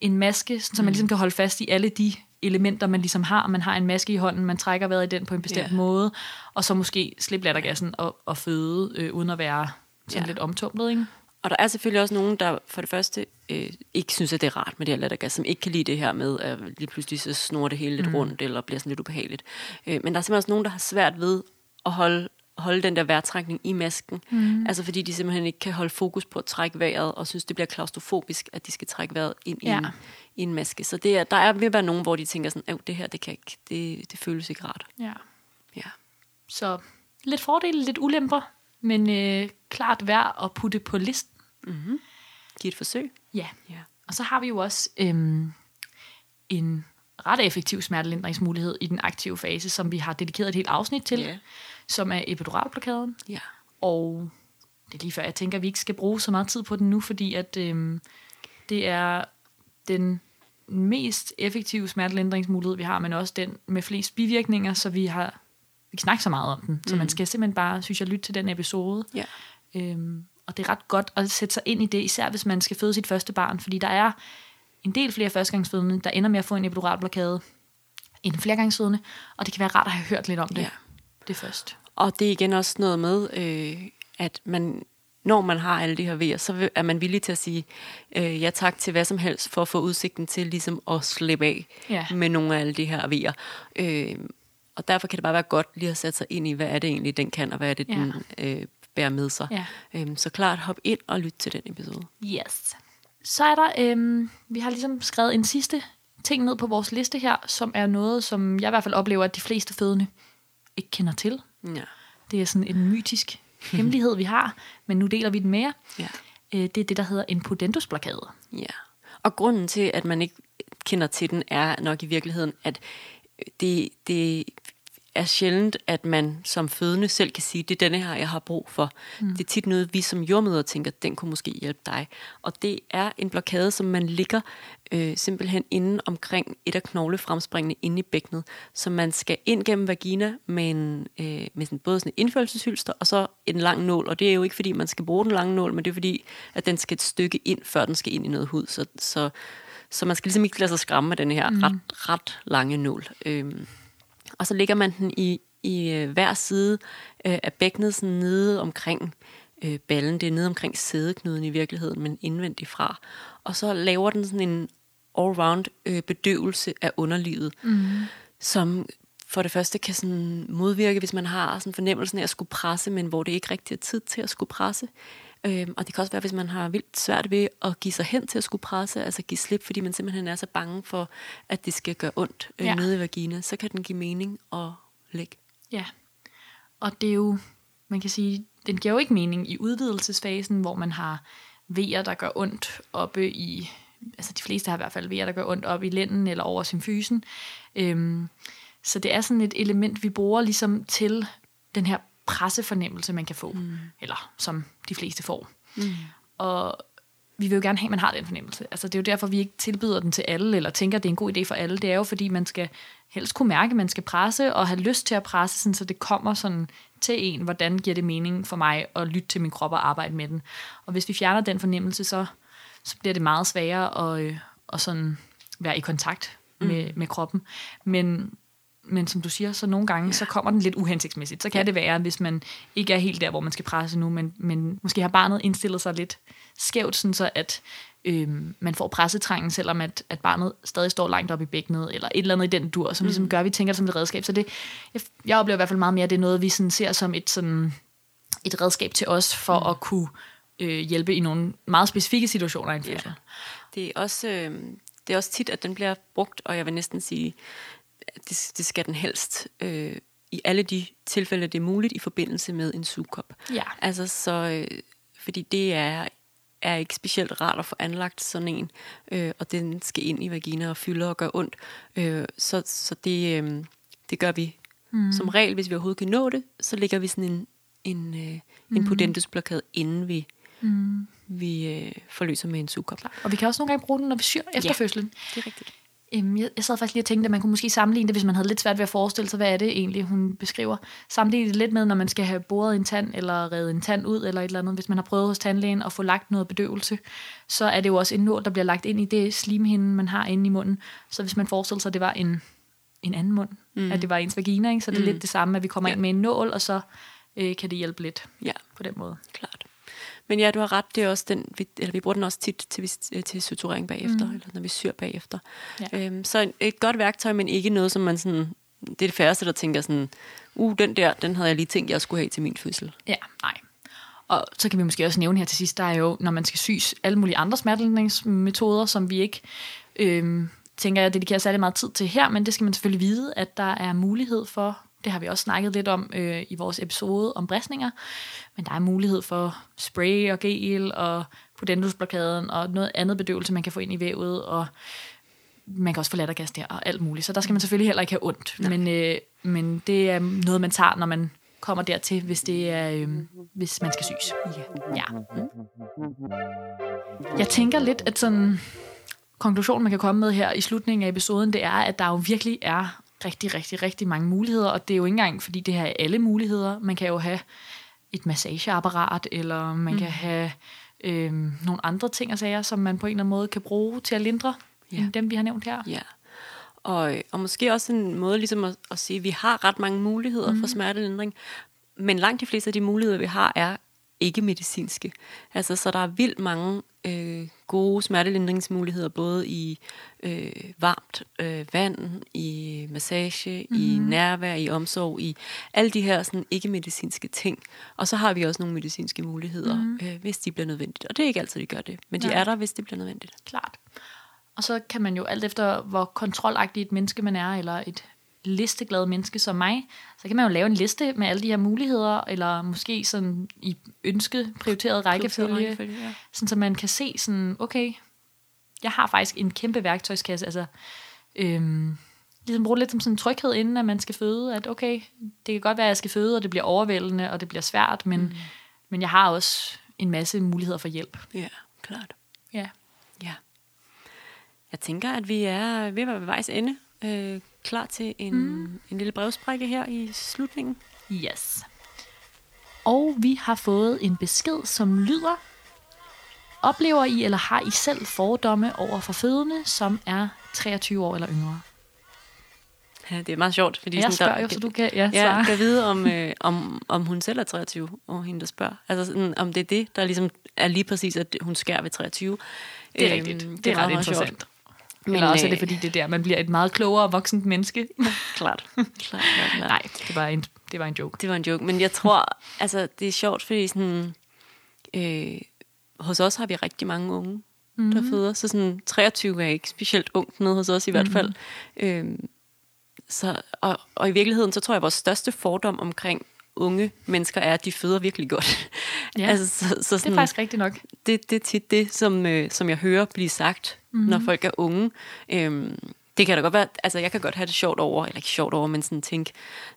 en maske, sådan så man ligesom kan holde fast i alle de elementer, man ligesom har. Man har en maske i hånden, man trækker vejret i den på en bestemt yeah. måde, og så måske slippe lattergassen og, og føde, øh, uden at være sådan yeah. lidt omtumlet, ikke? Og der er selvfølgelig også nogen, der for det første øh, ikke synes, at det er rart med det her lattergas, som ikke kan lide det her med, at lige pludselig så snor det hele lidt mm. rundt, eller bliver sådan lidt ubehageligt. Øh, men der er simpelthen også nogen, der har svært ved at holde, holde den der vejrtrækning i masken. Mm. Altså fordi de simpelthen ikke kan holde fokus på at trække vejret, og synes, det bliver klaustrofobisk, at de skal trække vejret ind ja. i, en, i en maske. Så det er, der er ved at være nogen, hvor de tænker sådan, at det her, det, kan ikke, det, det føles ikke rart. Ja. ja. Så lidt fordele, lidt ulemper, men øh, klart værd at putte på listen. Mm-hmm. Giv et forsøg. Ja. ja. Og så har vi jo også øhm, en ret effektiv smertelindringsmulighed i den aktive fase, som vi har dedikeret et helt afsnit til, yeah. som er epiduralblokaden. Ja. Og det er lige før, jeg tænker, at vi ikke skal bruge så meget tid på den nu, fordi at øhm, det er den mest effektive smertelindringsmulighed, vi har, men også den med flest bivirkninger, så vi har vi kan snakke så meget om den. Så mm. man skal simpelthen bare, synes jeg, lytte til den episode. Ja. Øhm, og det er ret godt at sætte sig ind i det, især hvis man skal føde sit første barn, fordi der er en del flere førstegangsfødende, der ender med at få en epiduralblokade end flergangsfødende, og det kan være rart at have hørt lidt om det, ja. det først. Og det er igen også noget med, øh, at man, når man har alle de her vejer, så er man villig til at sige øh, ja tak til hvad som helst, for at få udsigten til ligesom at slippe af ja. med nogle af alle de her vejer. Øh, og derfor kan det bare være godt lige at sætte sig ind i, hvad er det egentlig, den kan, og hvad er det, ja. den øh, bærer med sig. Ja. Øhm, så klart, hop ind og lyt til den episode. Yes. Så er der, øhm, vi har ligesom skrevet en sidste ting ned på vores liste her, som er noget, som jeg i hvert fald oplever, at de fleste fødende ikke kender til. Ja. Det er sådan en mytisk (laughs) hemmelighed, vi har, men nu deler vi den mere. Ja. Øh, det er det, der hedder en pudendusblokade. Ja. Og grunden til, at man ikke kender til den, er nok i virkeligheden, at det, det er sjældent, at man som fødende selv kan sige, det er denne her, jeg har brug for. Mm. Det er tit noget, vi som jordmøder tænker, den kunne måske hjælpe dig. Og det er en blokade, som man ligger øh, simpelthen inde omkring et af knoglefremspringene inde i bækkenet, så man skal ind gennem vagina med, en, øh, med sådan, både sådan en indførelseshylster og så en lang nål. Og det er jo ikke, fordi man skal bruge den lange nål, men det er fordi, at den skal et stykke ind, før den skal ind i noget hud. Så, så, så man skal ligesom ikke lade sig skræmme med den her mm. ret, ret lange nål. Øh, og så lægger man den i, i øh, hver side øh, af bækkenet, sådan nede omkring øh, ballen. Det er nede omkring sædeknuden i virkeligheden, men indvendigt fra. Og så laver den sådan en all-round øh, bedøvelse af underlivet, mm. som for det første kan sådan modvirke, hvis man har sådan fornemmelsen af at skulle presse, men hvor det ikke rigtig er tid til at skulle presse. Øhm, og det kan også være, hvis man har vildt svært ved at give sig hen til at skulle presse, altså give slip, fordi man simpelthen er så bange for, at det skal gøre ondt øh, ja. nede i vagina, så kan den give mening at lægge. Ja, og det er jo, man kan sige, den giver jo ikke mening i udvidelsesfasen, hvor man har vejer, der gør ondt oppe i, altså de fleste har i hvert fald vejer, der gør ondt oppe i lænden eller over symfysen. Øhm, så det er sådan et element, vi bruger ligesom til den her pressefornemmelse, man kan få. Mm. Eller som de fleste får. Mm. Og vi vil jo gerne have, at man har den fornemmelse. Altså, det er jo derfor, vi ikke tilbyder den til alle, eller tænker, at det er en god idé for alle. Det er jo, fordi man skal helst kunne mærke, at man skal presse, og have lyst til at presse, sådan, så det kommer sådan til en, hvordan giver det mening for mig at lytte til min krop og arbejde med den. Og hvis vi fjerner den fornemmelse, så, så bliver det meget sværere at, øh, at sådan være i kontakt med, mm. med kroppen. Men men som du siger, så nogle gange, så kommer den lidt uhensigtsmæssigt. Så kan det være, hvis man ikke er helt der, hvor man skal presse nu, men, men måske har barnet indstillet sig lidt skævt, sådan så at øh, man får pressetrængen, selvom at, at barnet stadig står langt op i bækkenet, eller et eller andet i den dur, som mm. ligesom gør, at vi tænker det som et redskab. Så det, jeg, jeg oplever i hvert fald meget mere, at det er noget, vi sådan ser som et, sådan, et redskab til os, for mm. at kunne øh, hjælpe i nogle meget specifikke situationer i en Ja. Det er også... Øh det er også tit, at den bliver brugt, og jeg vil næsten sige, det, det skal den helst øh, i alle de tilfælde, det er muligt, i forbindelse med en sugekop. Ja. Altså, så, øh, fordi det er, er ikke specielt rart at få anlagt sådan en, øh, og den skal ind i vagina og fylde og gøre ondt. Øh, så så det, øh, det gør vi mm. som regel, hvis vi overhovedet kan nå det, så lægger vi sådan en, en, øh, en pudendusblokade, inden vi, mm. vi øh, forløser med en sugekop. Og vi kan også nogle gange bruge den, når vi syr efter Ja. fødslen. Det er rigtigt. Øhm, jeg, jeg sad faktisk lige og tænkte, at man kunne måske sammenligne det, hvis man havde lidt svært ved at forestille sig, hvad er det egentlig, hun beskriver. Sammenligne det lidt med, når man skal have boret en tand, eller reddet en tand ud, eller et eller andet. Hvis man har prøvet hos tandlægen at få lagt noget bedøvelse, så er det jo også en nål, der bliver lagt ind i det slimhinde, man har inde i munden. Så hvis man forestiller sig, at det var en, en anden mund, mm. at det var ens vagina, ikke? så er det mm. lidt det samme, at vi kommer Ja. ind med en nål, og så øh, kan det hjælpe lidt Ja, på den måde. klart. Men ja, du har ret, det er også den, vi, eller vi bruger den også tit til, vi- til suturering bagefter, mm. eller når vi syr bagefter. Ja. Øhm, så et, et godt værktøj, men ikke noget, som man sådan, det er det færreste, der tænker sådan, uh, den der, den havde jeg lige tænkt, jeg skulle have til min fødsel. Ja, nej. Og så kan vi måske også nævne her til sidst, der er jo, når man skal sys, alle mulige andre smertelindringsmetoder, som vi ikke øhm, tænker jeg dedikerer særlig meget tid til her, men det skal man selvfølgelig vide, at der er mulighed for, det har vi også snakket lidt om øh, i vores episode om bristninger, men der er mulighed for spray og gel og pudendusblokaden og noget andet bedøvelse, man kan få ind i vævet, og man kan også få lattergas der og alt muligt. Så der skal man selvfølgelig heller ikke have ondt. Men, øh, men det er noget, man tager, når man kommer dertil, hvis, det er, øh, hvis man skal. Ja. ja. Jeg tænker lidt, at sådan konklusionen, man kan komme med her i slutningen af episoden, det er, at der jo virkelig er rigtig, rigtig, rigtig mange muligheder, og det er jo ikke engang, fordi det her er alle muligheder. Man kan jo have et massageapparat, eller man mm. kan have øh, nogle andre ting og sager, som man på en eller anden måde kan bruge til at lindre, Ja. end dem, vi har nævnt her. Ja. Og, og måske også en måde ligesom at, at sige, at vi har ret mange muligheder mm. for smertelindring, men langt de fleste af de muligheder, vi har, er ikke medicinske. Altså, så der er vildt mange øh, gode smertelindringsmuligheder, både i øh, varmt øh, vand, i massage, mm. i nærvær, i omsorg, i alle de her sådan, ikke-medicinske ting. Og så har vi også nogle medicinske muligheder, mm. øh, hvis de bliver nødvendigt. Og det er ikke altid, de gør det, men de Nej. er der, hvis det bliver nødvendigt. Klart. Og så kan man jo alt efter, hvor kontrolagtig et menneske man er, eller et listeglad menneske som mig, så kan man jo lave en liste med alle de her muligheder, eller måske sådan i ønsket prioriteret rækkefølge, rækkefølge, ja. sådan så man kan se sådan, okay, jeg har faktisk en kæmpe værktøjskasse, altså øhm, ligesom bruge lidt som sådan en tryghed, inden at man skal føde, at okay, det kan godt være, at jeg skal føde, og det bliver overvældende, og det bliver svært, men, mm. men jeg har også en masse muligheder for hjælp. Ja, klart. Ja. Ja. Jeg tænker, at vi er ved at være ved vejs ende. Øh, klar til en, mm. en lille brevsprække her i slutningen. Yes. Og vi har fået en besked, som lyder, oplever I eller har I selv fordomme over for fødende, som er 23 år eller yngre? Ja, det er meget sjovt. Fordi Jeg sådan, spørger jo, så du kan ja, Ja, kan vide, om, øh, om, om hun selv er 23, og hende, der spørger. Altså, sådan, om det er det, der ligesom er lige præcis, at hun skærer ved 23. Det er Øhm, rigtigt. Det, det er ret meget, meget interessant. sjovt. Men, eller også er det, øh, fordi det er der, man bliver et meget klogere voksent menneske. (laughs) Klart. (laughs) klart, klart, klart. Nej, det var en, det var en joke. Det var en joke, men jeg tror, (laughs) altså, det er sjovt, fordi sådan, øh, hos os har vi rigtig mange unge, mm-hmm. der føder, så sådan 23 er ikke specielt ungt nede hos os i hvert fald. Mm-hmm. så, og, og i virkeligheden, så tror jeg, at vores største fordom omkring unge mennesker er, at de føder virkelig godt. Ja, (laughs) altså, så, så Det er sådan, faktisk rigtigt nok. det, det er tit det, som, øh, som jeg hører blive sagt, mm-hmm. når folk er unge. Øhm, det kan da godt være, altså jeg kan godt have det sjovt over, eller ikke sjovt over, men sådan tænke,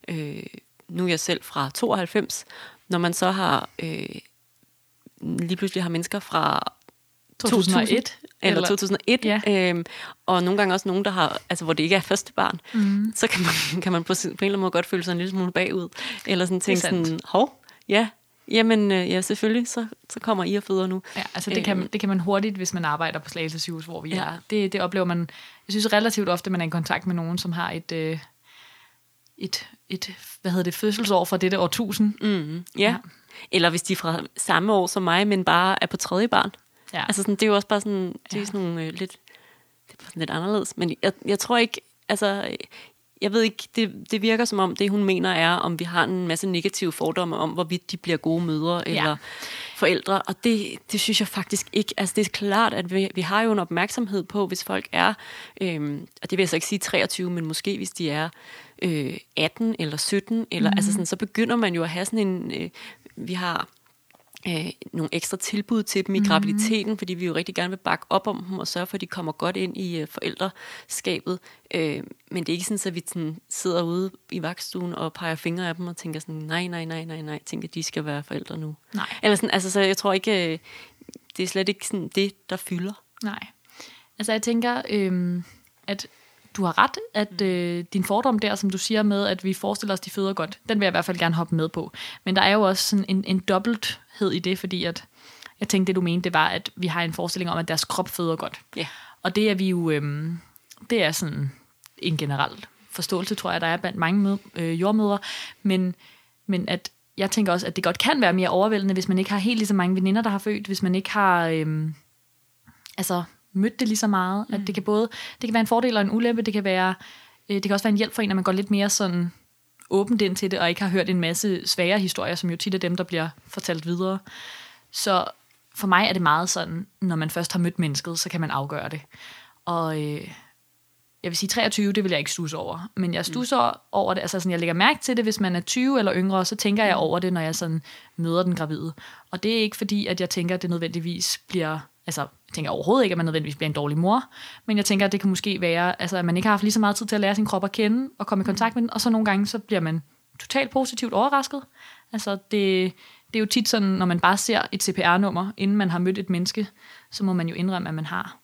øh, nu er jeg selv fra 92, når man så har, øh, lige pludselig har mennesker fra 2001, eller, eller 2001, Ja. øhm, og nogle gange også nogen, der har, altså hvor det ikke er første barn, mm. så kan man, (laughs) kan man på, på en eller anden måde godt føle sig en lille smule bagud, eller sådan tænke sådan, hov, ja, jamen øh, ja, selvfølgelig, så, så kommer I og føder nu. Ja, altså det kan, Øhm. det kan man hurtigt, hvis man arbejder på Slagelse sygehus, hvor vi Ja. er. Det, det oplever man, jeg synes relativt ofte, man er i kontakt med nogen, som har et, øh, et, et hvad hedder det, fødselsår fra dette årtusind. Mm. Ja. ja. Eller hvis de er fra samme år som mig, men bare er på tredje barn. Ja. Altså sådan, det er jo også bare sådan, det er Ja. sådan nogle øh, lidt, det er sådan lidt anderledes. Men jeg, jeg tror ikke, altså, jeg ved ikke, det, det virker som om, det hun mener er, om vi har en masse negative fordomme om, hvorvidt de bliver gode mødre eller Ja. forældre, og det, det synes jeg faktisk ikke. Altså det er klart, at vi, vi har jo en opmærksomhed på, hvis folk er, øhm, og det vil jeg så ikke sige 23, men måske hvis de er øh, 18 eller 17, eller, mm. altså sådan, så begynder man jo at have sådan en, øh, vi har øh, nogle ekstra tilbud til dem i graviditeten, fordi vi jo rigtig gerne vil bakke op om dem og sørge for, at de kommer godt ind i øh, forældreskabet. Øh, men det er ikke sådan, at vi sådan sidder ude i vagtstuen og peger fingre af dem og tænker sådan, nej, nej, nej, nej, nej, tænker, at de skal være forældre nu. Nej. Eller sådan, altså, så jeg tror ikke, øh, det er slet ikke sådan det, der fylder. Nej. Altså jeg tænker, øhm, at du har ret, at øh, din fordom der, som du siger med, at vi forestiller os, de føder godt, den vil jeg i hvert fald gerne hoppe med på. Men der er jo også sådan en, en dobbelthed i det, fordi at, jeg tænkte, det du mente, det var, at vi har en forestilling om, at deres krop føder godt. Ja. Og det er vi jo, øhm, det er sådan en generel forståelse, tror jeg, der er blandt mange med, øh, jordmødre. Men, men at jeg tænker også, at det godt kan være mere overvældende, hvis man ikke har helt lige så mange veninder, der har født, hvis man ikke har øhm, altså, mødt det lige så meget. Mm. At det kan både det kan være en fordel og en ulempe. Det kan, være, øh, det kan også være en hjælp for en, at man går lidt mere sådan åbent ind til det, og ikke har hørt en masse svære historier, som jo tit er dem, der bliver fortalt videre. Så for mig er det meget sådan, når man først har mødt mennesket, så kan man afgøre det. Og øh, jeg vil sige 23, det vil jeg ikke stusse over. Men jeg stusser mm. over det, altså sådan, jeg lægger mærke til det, hvis man er 20 eller yngre, så tænker jeg over det, når jeg sådan møder den gravide. Og det er ikke fordi, at jeg tænker, at det nødvendigvis bliver, altså jeg tænker overhovedet ikke, at man nødvendigvis bliver en dårlig mor, men jeg tænker, at det kan måske være, altså at man ikke har haft lige så meget tid til at lære sin krop at kende, og komme i kontakt med den, og så nogle gange, så bliver man totalt positivt overrasket. Altså det, det er jo tit sådan, når man bare ser et CPR-nummer, inden man har mødt et menneske, så må man jo indrømme, at man har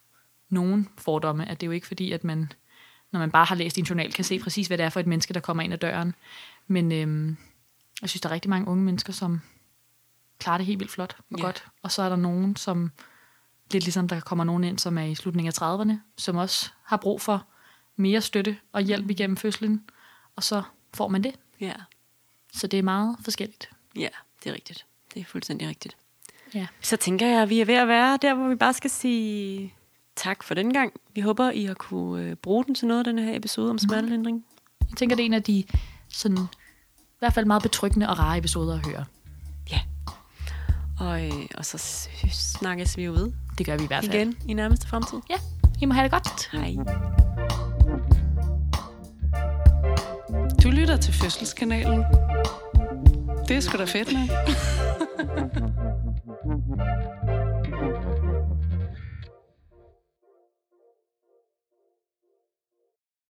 nogen fordomme, at det er jo ikke fordi, at man, når man bare har læst din journal, kan se præcis, hvad det er for et menneske, der kommer ind ad døren. Men øhm, jeg synes, der er rigtig mange unge mennesker, som klarer det helt vildt flot og Ja. godt. Og så er der nogen, som lidt ligesom der kommer nogen ind, som er i slutningen af 30'erne, som også har brug for mere støtte og hjælp igennem fødslen, og så får man det. Ja. Så det er meget forskelligt. ja, det er rigtigt. Det er fuldstændig rigtigt. Ja. Så tænker jeg, at vi er ved at være der, hvor vi bare skal sige tak for den gang. Vi håber, I har kunne øh, bruge den til noget, den her episode om smertelindring. Jeg tænker, det er en af de sådan, i hvert fald meget betryggende og rare episoder at høre. Og, øh, og så snakkes vi jo ved Det gør vi i hvert fald. igen i nærmeste fremtid. Ja, I må have det godt. Hej. Du lytter til Fødselskanalen. Det er sgu da fedt, med. (laughs)